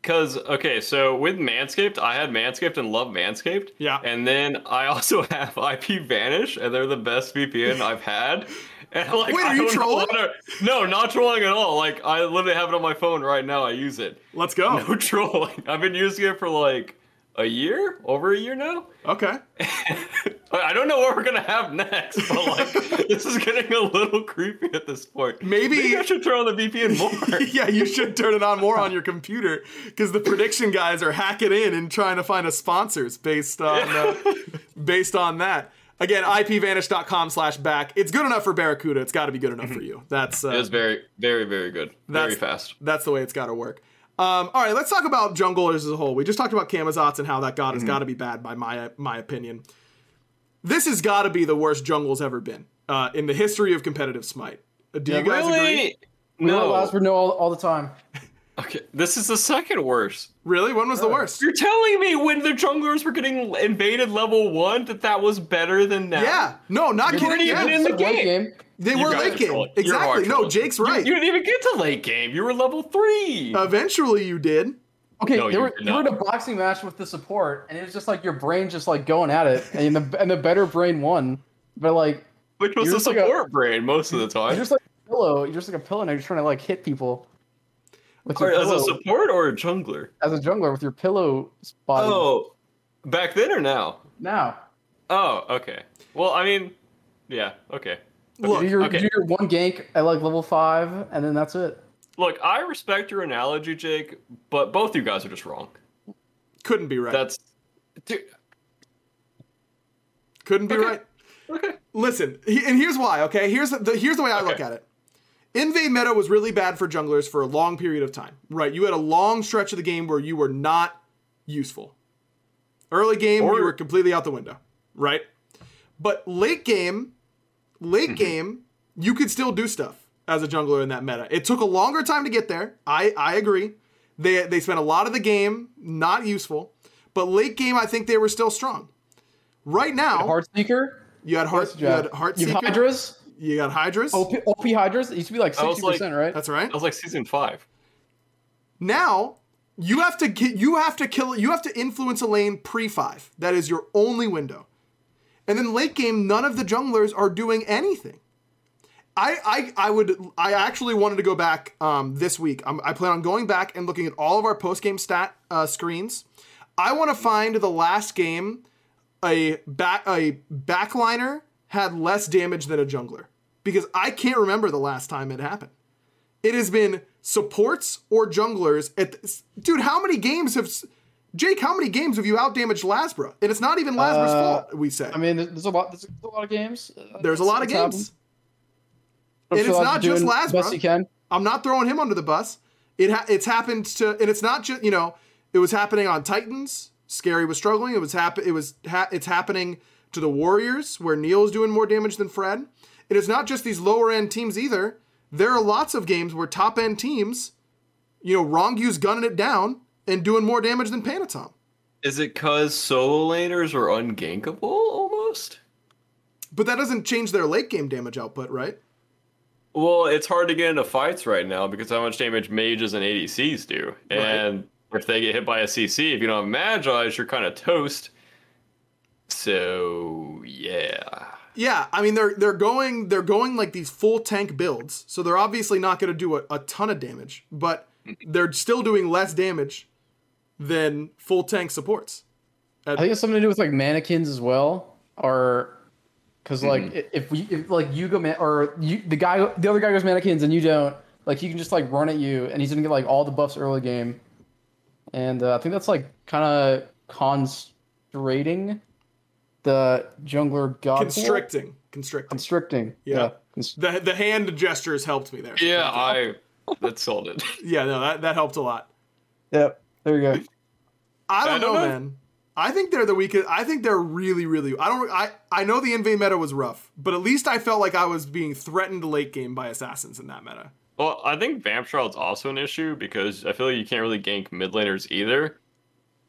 because okay, so with Manscaped, I had Manscaped and love Manscaped. Yeah. And then I also have IP Vanish, and they're the best VPN I've had. And like, Wait, are you trolling? to- no, not trolling at all. Like, I literally have it on my phone right now. I use it. Let's go. No trolling. I've been using it for like a year, over a year now. Okay. I don't know what we're gonna have next, but like this is getting a little creepy at this point. Maybe- I should turn on the VPN more. yeah, you should turn it on more on your computer because the prediction guys are hacking in and trying to find us sponsors based on uh, based on that. Again, ipvanish.com slash back. It's good enough for Barracuda. It's got to be good enough for you. That's uh, It was very, very, very good. Very fast. That's the way it's got to work. Um, all right, let's talk about junglers as a whole. We just talked about Camazotz and how that god has got to be bad, by my my opinion. This has got to be the worst jungle's ever been uh, in the history of competitive Smite. Uh, Do you guys agree? No, No. last for no all, all the time. Okay, this is the second worst. Really? When was the worst? You're telling me when the junglers were getting invaded level one that that was better than now? Yeah. No, not You kidding. weren't Yeah. even in the Late game. They You were guys late game. Exactly. No. Jake's right. You, didn't even get to late game. You were level three. Eventually, you did. Okay, No, they you were, did you were in a boxing match with the support, and it was just like your brain just like going at it, and the and the better brain won. But like Which was the just like a- support brain most of the time. you're just like a pillow, you're just like a pillow, and you're just trying to like hit people with your as a support or a jungler? as a jungler with your pillow spot. Oh, back then or now? now Oh, okay. Well, I mean, yeah, okay. Look, do your, okay. do your one gank at like level five, and then that's it. Look, I respect your analogy, Jake, but both you guys are just wrong. couldn't be right. That's, dude. couldn't be okay. right. Okay. Listen, he, and here's why. Okay, here's the here's the way I look at it. Invade meta was really bad for junglers for a long period of time. Right, you had a long stretch of the game where you were not useful. Early game, Or- you were completely out the window. Right, but late game, Mm-hmm. late game, you could still do stuff as a jungler in that meta. It took a longer time to get there. I I agree. They they spent a lot of the game not useful, but late game, I think they were still strong. Right now, Heartseeker, you had heart. You had heart. You have Hydras, You got hydras. OP, OP Hydras. It used to be like sixty percent, right? That's right. That was like season five. Now you have to get. You have to kill. You have to influence a lane pre five. That is your only window. And then late game, none of the junglers are doing anything. I I, I would. I actually wanted to go back um, this week. i I plan on going back and looking at all of our post game stat uh, screens. I want to find the last game a back a backliner had less damage than a jungler because I can't remember the last time it happened. It has been supports or junglers. At dude, how many games have Jake? How many games have you outdamaged Lasbra? And it's not even Lasbra's Uh, fault. We say I mean, there's a lot. There's a lot of games. Uh, there's a lot of games. And it's not just Lasbra. Best you can. I'm not throwing him under the bus. It ha- it's happened to, and it's not just you know, it was happening on Titans. Scary was struggling. It was happen. It was ha- it's happening to the Warriors where Neil's doing more damage than Fred. And it's not just these lower end teams either. There are lots of games where top end teams, you know, Rongu's gunning it down and doing more damage than Panitom. Is it cause solo laners are ungankable almost? But that doesn't change their late game damage output, right? Well, it's hard to get into fights right now because how much damage mages and ADCs do. And if they get hit by a CC, if you don't have Magi's, you're kind of toast. So, yeah. Yeah, I mean they're they're going they're going like these full tank builds, so they're obviously not going to do a, a ton of damage, but they're still doing less damage than full tank supports. I think it's something to do with like Manikins as well, or because like Mm-hmm. if we if like you go man or you the guy the other guy goes Manikins and you don't like he can just like run at you and he's gonna get like all the buffs early game, and uh, I think that's like kind of constraining the jungler god pool. Constricting, constricting. constricting Yeah. Const- The the hand gestures helped me there. Yeah, I. That sold it. Yeah, no, that that helped a lot. yep there you go I don't, I don't know, know. man. I think they're the weakest. I think they're really, really. I don't. I I know the invade meta was rough, but at least I felt like I was being threatened late game by assassins in that meta. Well, I think Vamp Shroud's also an issue because I feel like you can't really gank mid laners either.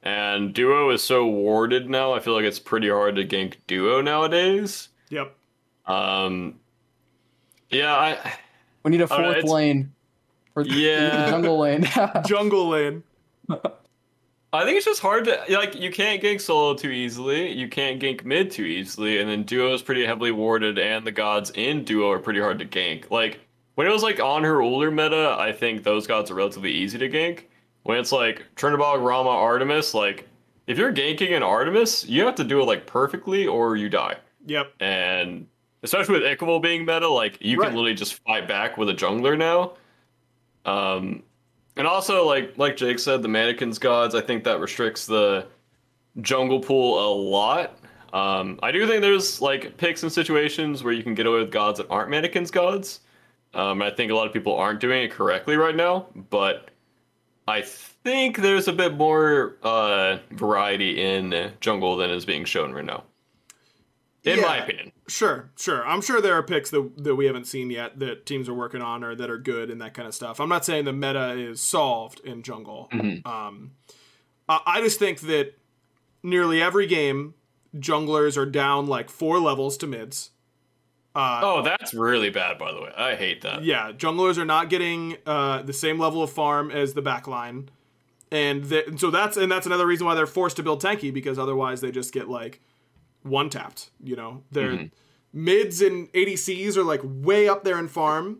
And Duo is so warded now, I feel like it's pretty hard to gank Duo nowadays. Yep. Um, yeah, I. we need a fourth it's- lane for the, Yeah. the jungle lane Jungle lane. I think it's just hard to like you can't gank solo too easily, you can't gank mid too easily, and then duo is pretty heavily warded, and the gods in duo are pretty hard to gank. Like when it was like on her older meta, I think those gods are relatively easy to gank. When it's like Chernobog, Rama, Artemis, like if you're ganking an Artemis, you have to do it like perfectly or you die. Yep. And especially with Ichaival being meta, like you Right. can literally just fight back with a jungler now. Um, and also like like Jake said, the Manikins gods. I think that restricts the jungle pool a lot. Um, I do think there's like picks and situations where you can get away with gods that aren't Manikins gods. Um, I think a lot of people aren't doing it correctly right now, but I think there's a bit more uh, variety in jungle than is being shown right now. In my opinion. Sure, sure. I'm sure there are picks that that we haven't seen yet that teams are working on or that are good and that kind of stuff. I'm not saying the meta is solved in jungle. Um, I, I just think that nearly every game, junglers are down like four levels to mids. Uh, Oh, that's really bad, by the way. I hate that. Yeah, junglers are not getting uh, the same level of farm as the backline, and, and so that's and that's another reason why they're forced to build tanky because otherwise they just get like one tapped. You know, their mids and ADCs are like way up there in farm.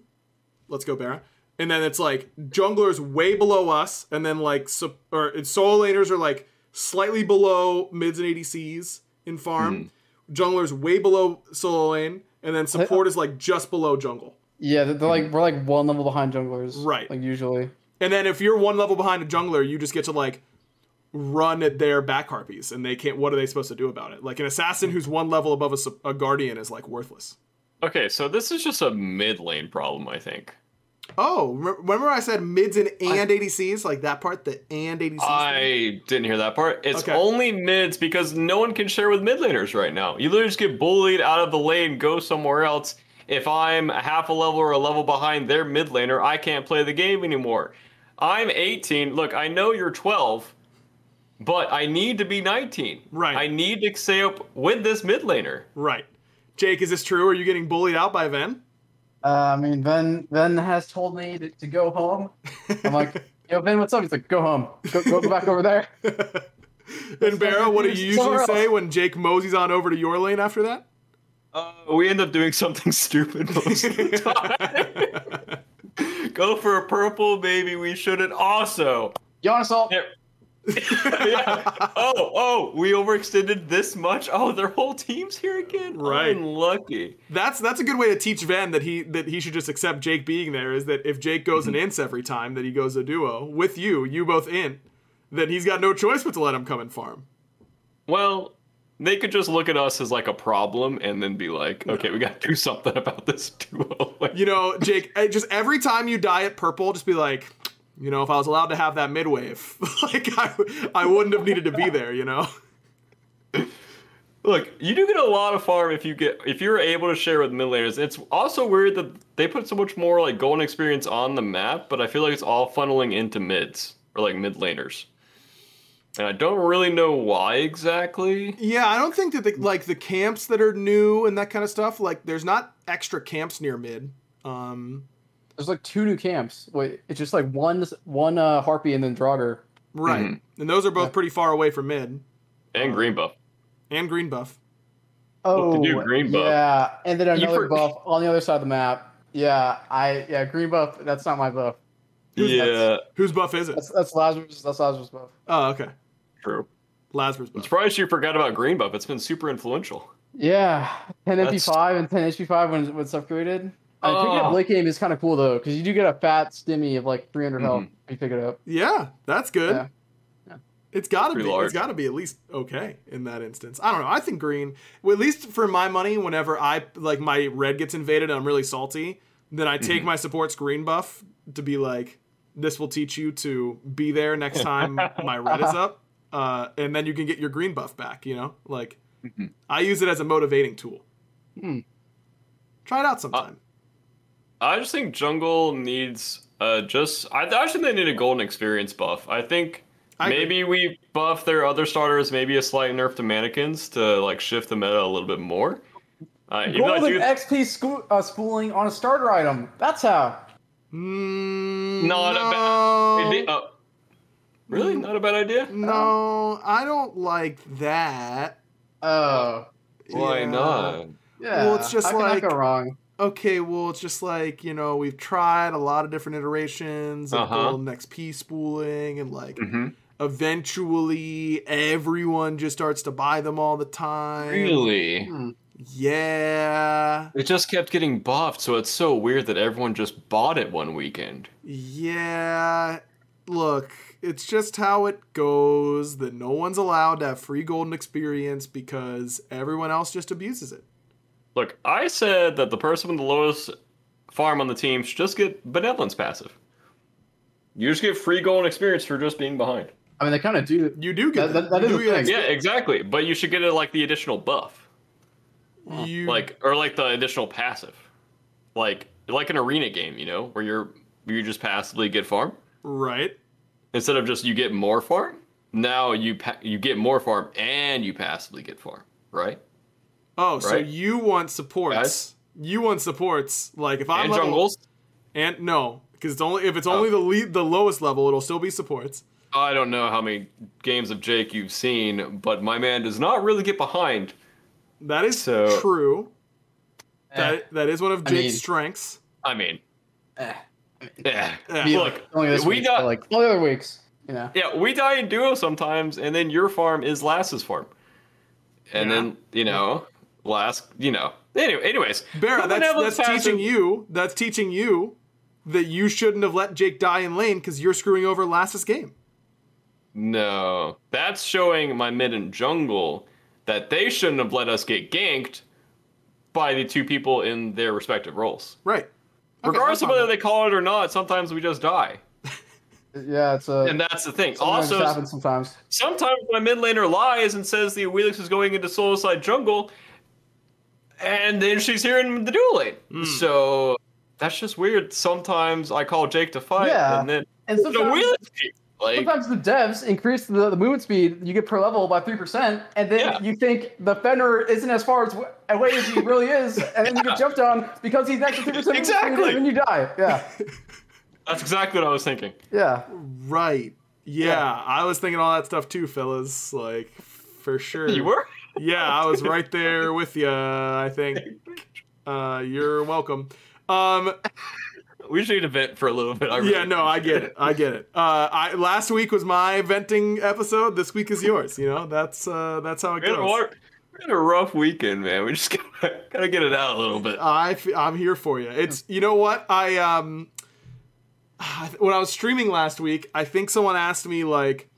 Let's go, Barra. And then it's like junglers way below us, and then like so, or solo laners are like slightly below mids and ADCs in farm. Junglers way below solo lane, and then support is like just below jungle. Yeah, they're, they're like mhm. we're like one level behind junglers. Right. Like usually. And then if you're one level behind a jungler, you just get to like run at their back harpies, and they can't. What are they supposed to do about it? Like an assassin who's one level above a, a guardian is like worthless. Okay, so this is just a mid lane problem, I think. Oh, remember I said mids and and ADCs, like that part, the and ADCs. thing? I didn't hear that part. It's Okay. only mids because no one can share with mid laners right now. You literally just get bullied out of the lane, go somewhere else. If I'm half a level or a level behind their mid laner, I can't play the game anymore. I'm 18. Look, I know you're 12, but I need to be 19. Right. I need to stay up with this mid laner. Right. Jake, is this true? Are you getting bullied out by Ven? Uh, I mean, Ben Ben has told me to, to go home. I'm like, yo, Ben, what's up? He's like, go home. Go, go back over there. And Barra, what do you usually Somewhere say when Jake moseys on over to your lane after that? Uh, we end up doing something stupid most of the time. Go for a purple, baby. We shouldn't also. Giannis ult. Yeah. yeah. Oh, oh, we overextended this much. Oh, their whole team's here again. Right. Unlucky. That's that's a good way to teach Van that he that he should just accept Jake being there. Is that if Jake goes an ints every time that he goes a duo with you, you both in, then he's got no choice but to let him come and farm. Well, they could just look at us as like a problem and then be like, okay, we got to do something about this duo. Like, You know, Jake, eh, just every time you die at purple, just be like, you know, if I was allowed to have that mid wave, like I, I wouldn't have needed to be there. You know. Look, you do get a lot of farm if you get if you're able to share with mid laners. It's also weird that they put so much more like golden experience on the map, but I feel like it's all funneling into mids or like mid laners. And I don't really know why exactly. Yeah, I don't think that the, like the camps that are new and that kind of stuff. Like, there's not extra camps near mid. Um, There's like two new camps. Wait, it's just like one one uh, harpy and then Draugr. right, Mm-hmm. and those are both pretty far away from mid And green buff. and green buff. Oh, the new green buff. Yeah, and then another for- buff on the other side of the map. Yeah, I yeah green buff. That's not my buff. Yeah, Whose buff is it? That's that's Lazarus. That's Lazarus buff. Oh, okay, true. Lazarus I'm buff. surprised you forgot about green buff. It's been super influential. Yeah, 10 That's- MP5 and 10 HP5 when when it's upgraded. I think picking Oh. up late game is kind of cool though, because you do get a fat stimmy of like 300 health Mm-hmm. if you pick it up. Yeah, that's good. Yeah. Yeah. It's got to Pretty be. large. It's got to be at least okay in that instance. I don't know. I think green. Well, at least for my money, whenever I like my red gets invaded and I'm really salty, then I Mm-hmm. take my support's green buff to be like, this will teach you to be there next time my red is up, uh, and then you can get your green buff back. You know, like Mm-hmm. I use it as a motivating tool. Hmm. Try it out sometime. I just think jungle needs uh just I actually they need a golden experience buff. I think I agree. maybe we buff their other starters, maybe a slight nerf to Manikins to like shift the meta a little bit more. Uh, even I Golden do XP sco- uh, spooling on a starter item. That's how. Mm, not no. a bad. Uh, really, not a bad idea. No, I don't like that. Oh, Why Yeah. not? yeah. Well, it's just How can that like- go wrong. Okay, well, it's just like, you know, we've tried a lot of different iterations of Uh-huh. golden XP spooling and like hmm Eventually, everyone just starts to buy them all the time. Really? Yeah. It just kept getting buffed, so it's so weird that everyone just bought it one weekend. Yeah. Look, it's just how it goes that no one's allowed to have free golden experience because everyone else just abuses it. Look, I said that the person with the lowest farm on the team should just get benevolence passive. You just get free gold and experience for just being behind. I mean, they kind of do. You do get That- that- that you is do get. Yeah, exactly. But you should get it like the additional buff, You like or like the additional passive, like like an arena game, you know, where you're you just passively get farm right. instead of just you get more farm. Now you pa- you get more farm and you passively get farm, right? Oh, so you want supports? Guys? You want supports? Like if I'm and level, jungles. and no, because it's only if it's only the lead, the lowest level, it'll still be supports. I don't know how many games of Jake you've seen, but my man does not really get behind. That is So- true. Eh, That that is one of I Jake's mean- strengths. I mean, eh. yeah. Yeah. Be Look, only this we week, got like all the other weeks. You know. Yeah, we die in duo sometimes, and then your farm is Lass's farm. And Yeah. then, you know, Lass, you know. Anyway, anyways. Barra, that's that's passive- teaching you. That's teaching you that you shouldn't have let Jake die in lane because you're screwing over Lass's game. No. That's showing my mid and jungle that they shouldn't have let us get ganked by the two people in their respective roles. Right. Okay, Regardless of whether they call it or not, sometimes we just die. Yeah, it's a. And that's the thing. sometimes Also, happens sometimes. sometimes my mid laner lies and says the Wheelix is going into solo side jungle, and then she's here in the dual lane. Hmm. So that's just weird. Sometimes I call Jake to fight, Yeah. and then And the sometimes, Wheelix like sometimes the devs increase the, the movement speed you get per level by three percent, and then Yeah. you think the Fenrir isn't as far as away as he really is, and then you get jumped on because he's next to three percent. Exactly. and then you die. Yeah, that's exactly what I was thinking. yeah. Right. Yeah, Yeah. I was thinking all that stuff too, fellas. Like for sure. You were? Yeah, I was right there with you. I think. Uh, you're welcome. Um, We should need to vent for a little bit. I really yeah, no, I get it. I get it. Uh, I last week was my venting episode. This week is yours. You know, that's uh, that's how it We goes. we had a rough weekend, man. We just gotta, gotta get it out a little bit. I f- I'm here for you. It's you know what I um when I was streaming last week, I think someone asked me like,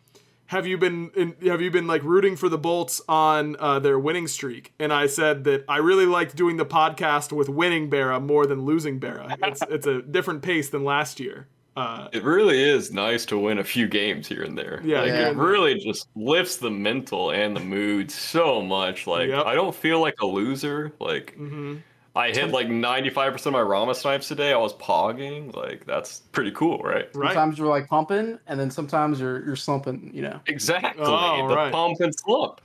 "Have you been in, have you been like rooting for the Bolts on uh, their winning streak?" And I said that I really liked doing the podcast with winning Barra more than losing Barra. It's it's a different pace than last year. Uh, It really is nice to win a few games here and there. Yeah, like, yeah. it really just lifts the mental and the mood so much. Like Yep. I don't feel like a loser. Like mhm. I hit like ninety five percent of my Rama snipes today. I was pogging. Like that's pretty cool, right? Right. Sometimes you're like pumping, and then sometimes you're you're slumping. You know. Exactly. Oh, the right. pump and slump.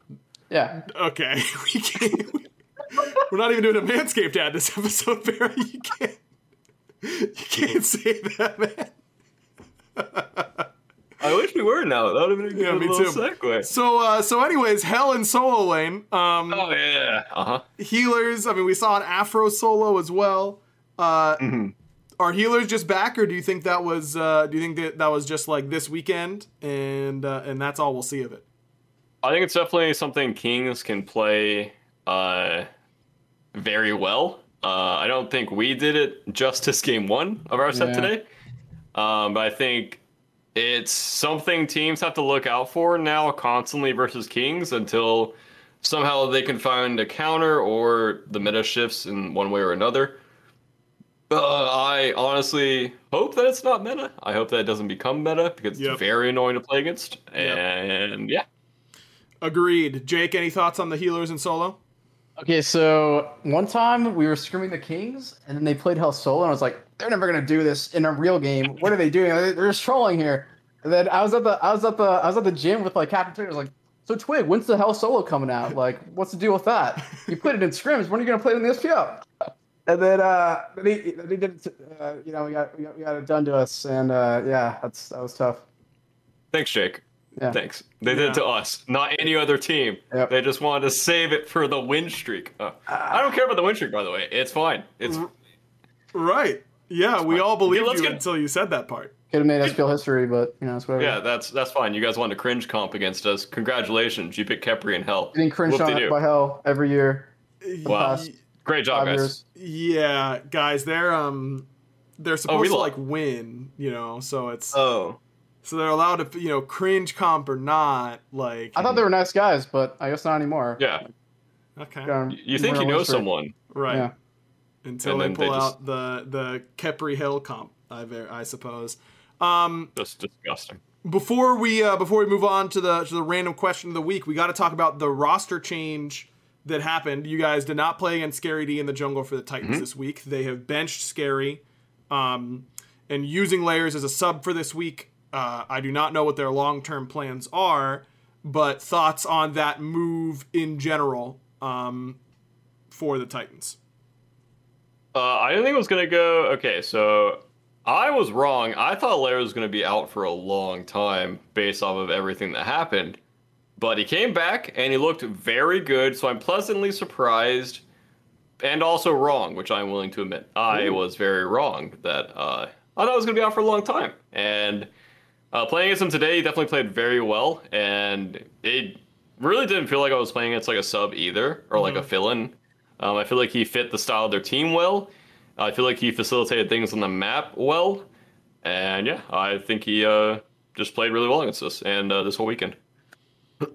Yeah. Okay, we can't. We're not even doing a Manscaped ad this episode, Barry. You can't. You can't say that, man. I wish we were now. That would have been a good Yeah, me little too. segue. So, uh, so, anyways, Hel and Solo Lane. Um, Oh yeah. Uh huh. healers. I mean, we saw an Aphro solo as well. Uh, Mhm. Are healers just back, or do you think that was? Uh, do you think that that was just like this weekend, and uh, and that's all we'll see of it? I think it's definitely something Kings can play uh, very well. Uh, I don't think we did it justice game one of our set Yeah. today. Um, but I think it's something teams have to look out for now constantly versus Kings until somehow they can find a counter or the meta shifts in one way or another. Uh, I honestly hope that it's not meta. I hope that it doesn't become meta because Yep. it's very annoying to play against. Yep. And yeah. Agreed. Jake, any thoughts on the healers in solo? Okay, so one time we were screaming the Kings, and then they played Hel Solo, and I was like, they're never gonna do this in a real game. What are they doing? They're just trolling here. And then I was at the I was at the I was at the gym with like Captain Twig. I was like, so Twig, when's the Hel Solo coming out? Like, what's the deal with that? You played it in scrims. When are you gonna play it in the SPL? And then uh, they, they did it. Uh, you know, we got, we got we got it done to us, and uh, yeah, that's that was tough. Thanks, Jake. Yeah. Thanks. They did Yeah. it to us, not any other team. Yep. They just wanted to save it for the win streak. Uh, I don't care about the win streak, by the way. It's fine. It's Right. Yeah, we fine. all believed let's you get- until you said that part. Could have made us feel history, but you know, it's whatever. Yeah, that's that's fine. You guys want to cringe comp against us? Congratulations, you picked Khepri and Hel. Getting cringed on by hel every year. Wow, past great job, guys. years. Yeah, guys, they're um they're supposed Oh, to like win, you know, so it's Oh, so they're allowed to you know cringe comp or not like I thought they were nice guys, but I guess not anymore. yeah. okay Um, You think you know Western. someone? right Yeah. until And they pull they just- out the the Khepri Hel comp I ver- I suppose. Um, Just disgusting. before we uh, before we move on to the to the random question of the week, we got to talk about the roster change that happened. You guys did not play against Scary D in the jungle for the Titans this week. They have benched Scary, um, and using layers as a sub for this week. Uh, I do not know what their long term plans are, but thoughts on that move in general um, for the Titans. Uh, I didn't think it was gonna go. Okay, so I was wrong. I thought Lair was gonna be out for a long time based off of everything that happened, but he came back and he looked very good. So I'm pleasantly surprised, and also wrong, which I'm willing to admit. I was very wrong that uh, I thought he was gonna be out for a long time. And uh, playing against him today, he definitely played very well, and it really didn't feel like I was playing against like a sub either or like a fill-in. Um, I feel like he fit the style of their team well. I feel like he facilitated things on the map well, and yeah, I think he uh, just played really well against us and uh, this whole weekend.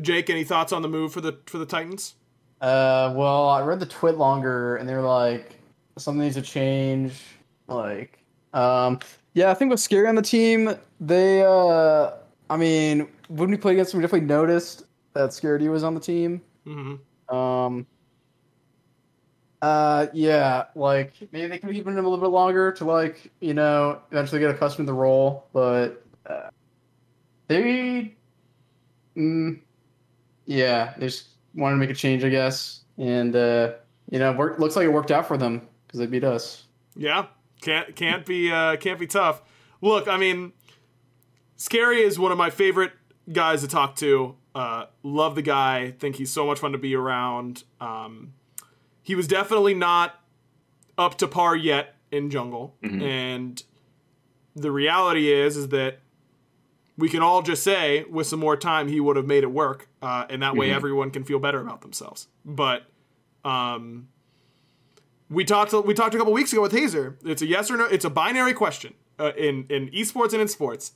Jake, any thoughts on the move for the for the Titans? Uh, well, I read the TwitLonger, and they're like, something needs to change. Like, um, yeah, I think with Scary on the team, they, uh, I mean, when we played against them, we definitely noticed that Scary was on the team. Mm-hmm. Um, uh, yeah, like maybe they can keep him a little bit longer to like you know eventually get accustomed to the role, but uh, they, mm, yeah, they just wanted to make a change, I guess, and uh, you know, work, looks like it worked out for them because they beat us. Yeah, can't can't be uh, can't be tough. Look, I mean, Scary is one of my favorite guys to talk to. Uh, love the guy. Think he's so much fun to be around. Um, he was definitely not up to par yet in Jungle, and the reality is is that we can all just say with some more time he would have made it work, uh, and that way everyone can feel better about themselves. But um, we talked we talked a couple weeks ago with Hazer. It's a yes or no. It's a binary question uh, in in esports and in sports.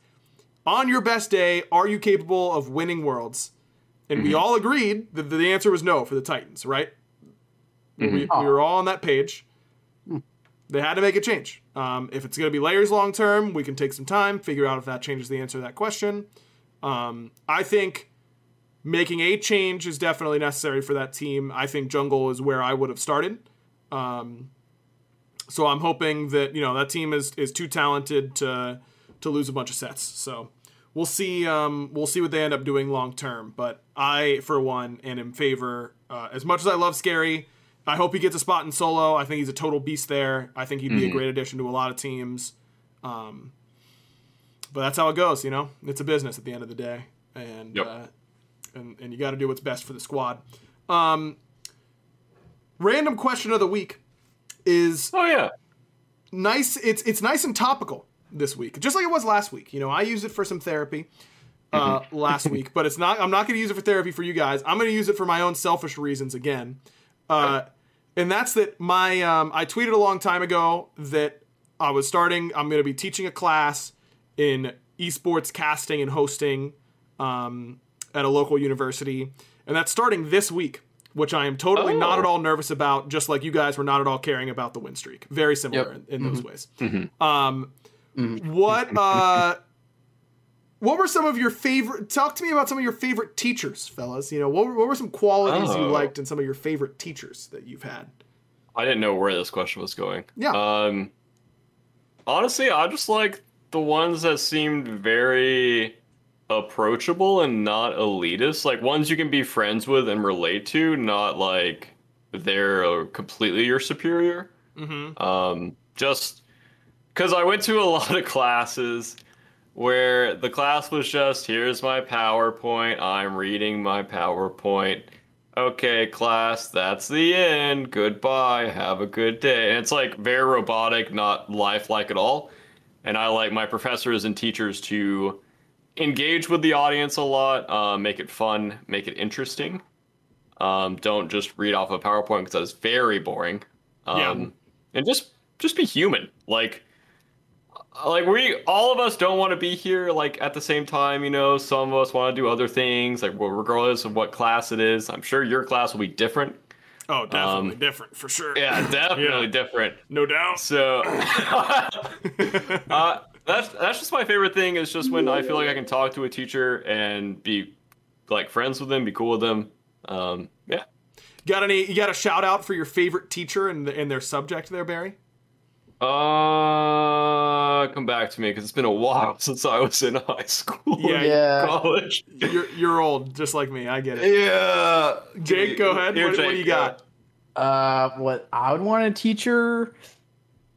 On your best day, are you capable of winning worlds? And we all agreed that the answer was no for the Titans, right? We, we were all on that page. They had to make a change. Um, if it's going to be layers long term, we can take some time, figure out if that changes the answer to that question. Um, I think making a change is definitely necessary for that team. I think jungle is where I would have started. Um, so I'm hoping that you know that team is is too talented to to lose a bunch of sets. So we'll see. Um, we'll see what they end up doing long term. But I, for one, am in favor. Uh, as much as I love Scary, I hope he gets a spot in solo. I think he's a total beast there. I think he'd be a great addition to a lot of teams. Um, but that's how it goes. You know, it's a business at the end of the day, and Yep. uh, and and you got to do what's best for the squad. Um, random question of the week is Oh yeah, nice. It's it's nice and topical this week, just like it was last week. You know, I used it for some therapy uh, last week, but it's not. I'm not going to use it for therapy for you guys. I'm going to use it for my own selfish reasons again, uh, and that's that. My um, I tweeted a long time ago that I was starting. I'm going to be teaching a class in esports casting and hosting um, at a local university, and that's starting this week. Which I am totally not Oh. at all nervous about, just like you guys were not at all caring about the win streak. Very similar Yep. in, in those ways. Um, what uh, what were some of your favorite? Talk to me about some of your favorite teachers, fellas. You know, what were, what were some qualities you Oh. liked in some of your favorite teachers that you've had? I didn't know where this question was going. Yeah. Um, honestly, I just like the ones that seemed very approachable and not elitist. Like ones you can be friends with and relate to, not like they're uh, completely your superior. Mm-hmm. Um, just because I went to a lot of classes where the class was just here's my PowerPoint, I'm reading my PowerPoint. okay, class, that's the end. Goodbye. Have a good day. And it's like very robotic, not lifelike at all. And I like my professors and teachers to engage with the audience a lot, uh, make it fun, make it interesting. Um, don't just read off a PowerPoint because that's very boring. Um, Yeah. And just just be human. Like like we all of us don't want to be here like at the same time you know some of us want to do other things like well, regardless of what class it is i'm sure your class will be different Oh, definitely Um, different for sure. yeah definitely Yeah. different no doubt. so uh, that's that's just my favorite thing is just when i feel like i can talk to a teacher and be like friends with them be cool with them um, yeah Got any? You got a shout out for your favorite teacher and and their subject there, Barry? uh come back to me because it's been a while since i was in high school Yeah, Yeah. college You're you're old, just like me. I get it. yeah Jake, go ahead. Here, What- what do you got? Uh, what I would want a teacher,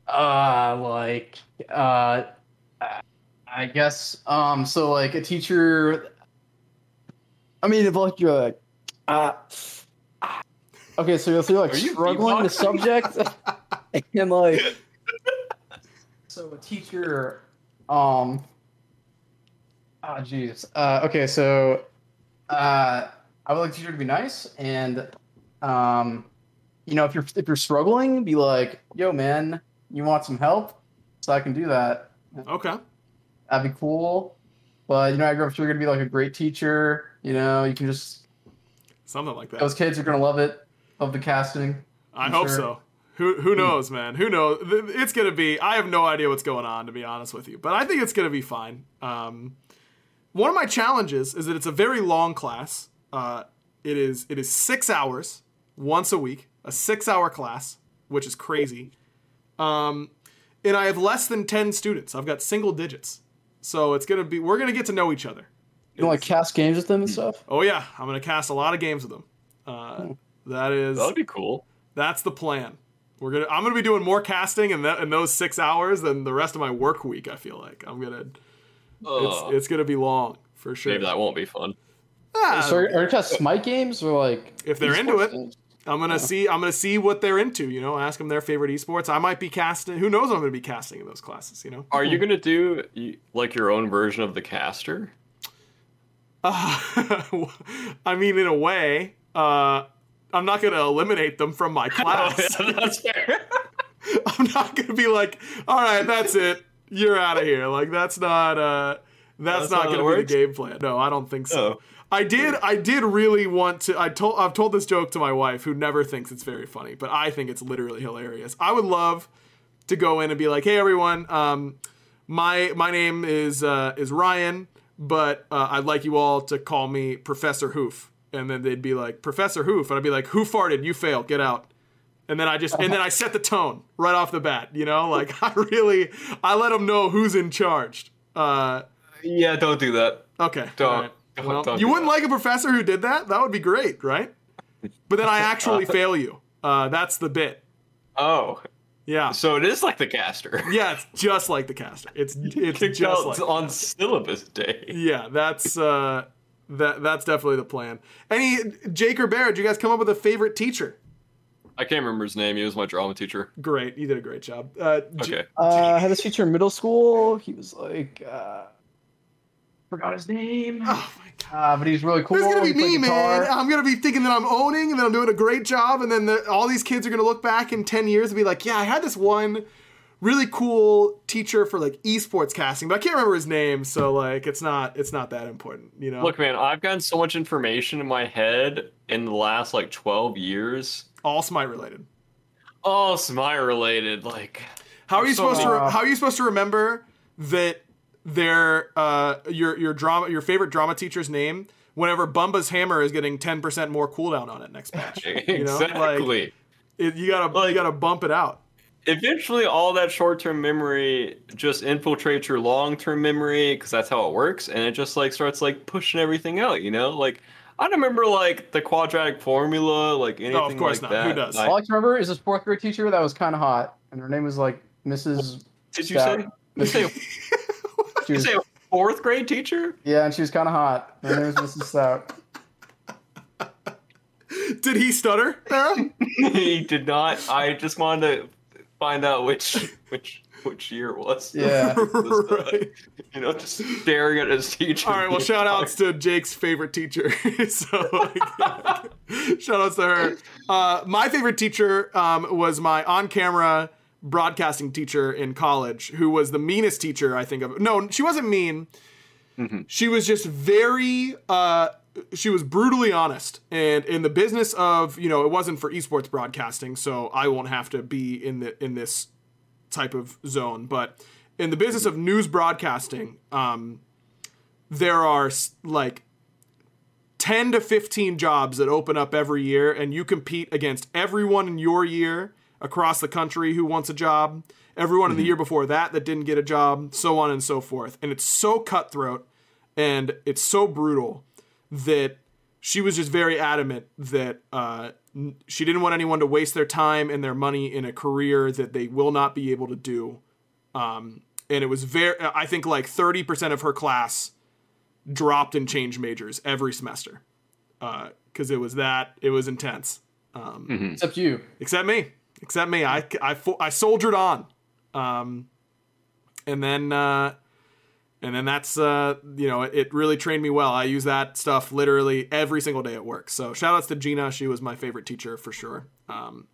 uh, like, uh, I guess, um, so like a teacher. I mean, if like you're like, uh, okay, so you're like Are you struggling the subject, and like, so a teacher, um, ah, jeez, uh, okay, so, uh, I would like teacher to be nice and, um you know, if you're if you're struggling, be like, "Yo, man, you want some help?" So I can do that. Okay. That'd be cool. But you know, I grew up sure you're gonna be like a great teacher. You know, you can just Something like that. those kids are gonna love it. Love the casting. I I'm hope sure. so. Who who knows, man? Who knows? It's gonna be. I have no idea what's going on, to be honest with you. But I think it's gonna be fine. Um, one of my challenges is that it's a very long class. Uh, it is it is six hours once a week, a six hour class, which is crazy. Um, and I have less than ten students. I've got single digits, so it's gonna be. We're gonna get to know each other. You know, like cast games with them and stuff. Oh yeah, I'm gonna cast a lot of games with them. Uh, that is That'd be cool. that's the plan. We're gonna. I'm gonna be doing more casting in that in those six hours than the rest of my work week. I feel like I'm gonna. It's it's gonna be long for sure. Maybe that won't be fun. Ah, So are, are you cast Smite games or like If they're into it. games? I'm gonna see. I'm gonna see what they're into. You know, ask them their favorite esports. I might be casting. Who knows? I'm gonna be casting in those classes. You know. Are you gonna do like your own version of the caster? Uh, I mean, in a way, uh, I'm not gonna eliminate them from my class. that's fair. I'm not gonna be like, all right, that's it. You're out of here. Like that's not uh that's, That's not gonna be the game plan. No, I don't think so. Oh. I did I did really want to I told I've told this joke to my wife who never thinks it's very funny, but I think it's literally hilarious. I would love to go in and be like, "Hey everyone, um my my name is uh is Ryan, but uh, I'd like you all to call me Professor Hoof." And then they'd be like, "Professor Hoof." And I'd be like, "Who farted? You fail. Get out." and then I just and then I set the tone right off the bat. You know, like I really I let them know who's in charge. Uh, Yeah, don't do that. okay, Don't- right. Don't- Well, you do wouldn't like a professor who did that? That would be great, right? But then I actually fail you. Uh, that's the bit. Oh, Yeah, so it is like the caster. yeah, it's just like the caster. It's it's just out like on syllabus day. yeah. That's uh, that that's definitely the plan. Any Jake or Barrett? Did you guys come up with a favorite teacher? I can't remember his name. He was my drama teacher. Great, you did a great job. Uh, Okay. Uh, I had this teacher in middle school. He was like, uh, forgot his name. Oh my god. Uh, but he's really cool. It's gonna be He played me, man. I'm gonna be thinking that I'm owning and that I'm doing a great job, and then the, all these kids are gonna look back in ten years and be like, "Yeah, I had this one really cool teacher for like esports casting, but I can't remember his name, so like it's not it's not that important, you know." Look, man, I've gotten so much information in my head in the last like 12 years. all Smite related. All Smite related. Like, How are you so supposed to? Re- how are you supposed to remember that their uh your your drama your favorite drama teacher's name whenever Bumba's hammer is getting ten percent more cooldown on it next patch? You know, exactly. like it, you gotta you gotta bump it out. Eventually, all that short term memory just infiltrates your long term memory because that's how it works. And it just like starts like pushing everything out, you know? Like, I don't remember like the quadratic formula, like anything Of course like not. that. Who does? I- All I can remember is this fourth grade teacher that was kind of hot, and her name was like Mrs. did you Stout. say? Did you say, She was, say a fourth grade teacher? yeah, and she was kind of hot. Her name was Mrs. Stout. Did he stutter? Aaron? he did not. I just wanted to find out which which which year it was. Yeah. Uh, right. You know, just staring at his teacher. All right, well, shout outs to Jake's favorite teacher. so, like, shout outs to her. Uh, my favorite teacher um, was my on camera broadcasting teacher in college, who was the meanest teacher I think of. No, she wasn't mean. She was just very. Uh, she was brutally honest, and in the business of you know, it wasn't for esports broadcasting, so I won't have to be in the in this type of zone. But in the business of news broadcasting, um, there are like 10 to 15 jobs that open up every year, and you compete against everyone in your year across the country who wants a job, everyone in the year before that that didn't get a job, so on and so forth. And it's so cutthroat and it's so brutal that she was just very adamant that uh, she didn't want anyone to waste their time and their money in a career that they will not be able to do. Um, and it was very, I think like 30% of her class dropped and changed majors every semester because it was that, it was intense. Except you. Except me. Except me. I, I, I soldiered on. Um, and then, uh, and then that's, uh, you know, it, it really trained me well. I use that stuff literally every single day at work. So shout outs to Gina. She was my favorite teacher for sure. Um,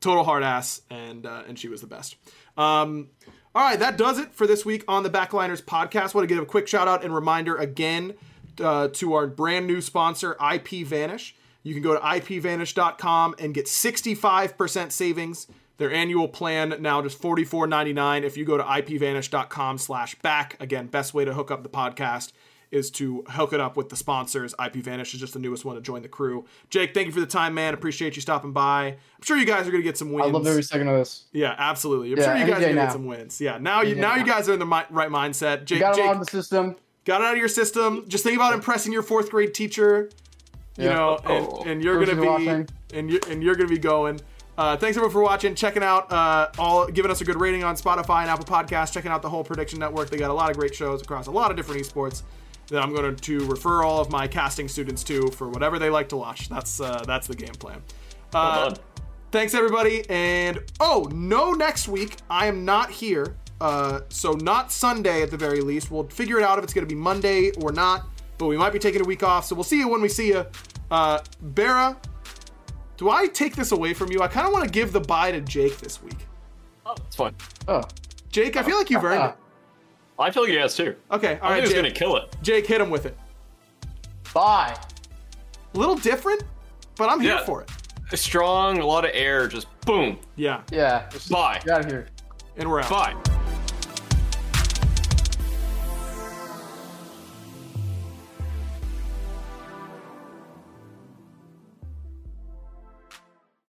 total hard ass, and, uh, and she was the best. Um, all right, that does it for this week on the Backliners podcast. Want to give a quick shout out and reminder again uh, to our brand new sponsor, IP Vanish. You can go to ipvanish.com and get 65% savings. Their annual plan now just $44.99. If you go to ipvanish.com slash back, again, best way to hook up the podcast is to hook it up with the sponsors. IP Vanish is just the newest one to join the crew. Jake, thank you for the time, man. Appreciate you stopping by. I'm sure you guys are going to get some wins. I love every second of this. Yeah, absolutely. I'm Yeah, sure you guys are gonna now. get some wins. Yeah, now you day now you guys are in the mi- right mindset. Jake, Got it Jake out of the system. got it out of your system. Just think about impressing your fourth grade teacher. You Yeah. know, Oh. and, and you're Person gonna be watching. and you and you're gonna be going. Uh, thanks everyone for watching, checking out uh, all, giving us a good rating on Spotify and Apple Podcasts, checking out the whole Prediction Network. They got a lot of great shows across a lot of different esports that I'm going to refer all of my casting students to for whatever they like to watch. That's uh, that's the game plan. Uh, done. Thanks everybody, and oh no, next week I am not here. Uh, so not Sunday at the very least. We'll figure it out if it's going to be Monday or not. But we might be taking a week off, so we'll see you when we see you. Uh, Barra, do I take this away from you? I kind of want to give the bye to Jake this week. Oh, it's fine. Oh. Jake, I feel like you've earned it. I feel like he has too. Okay, all I right, he's gonna kill it. Jake, hit him with it. Bye. A little different, but I'm here for it. Strong, a lot of air, just boom. Yeah, Yeah. Just Bye. Get out of here. and we're out. Bye.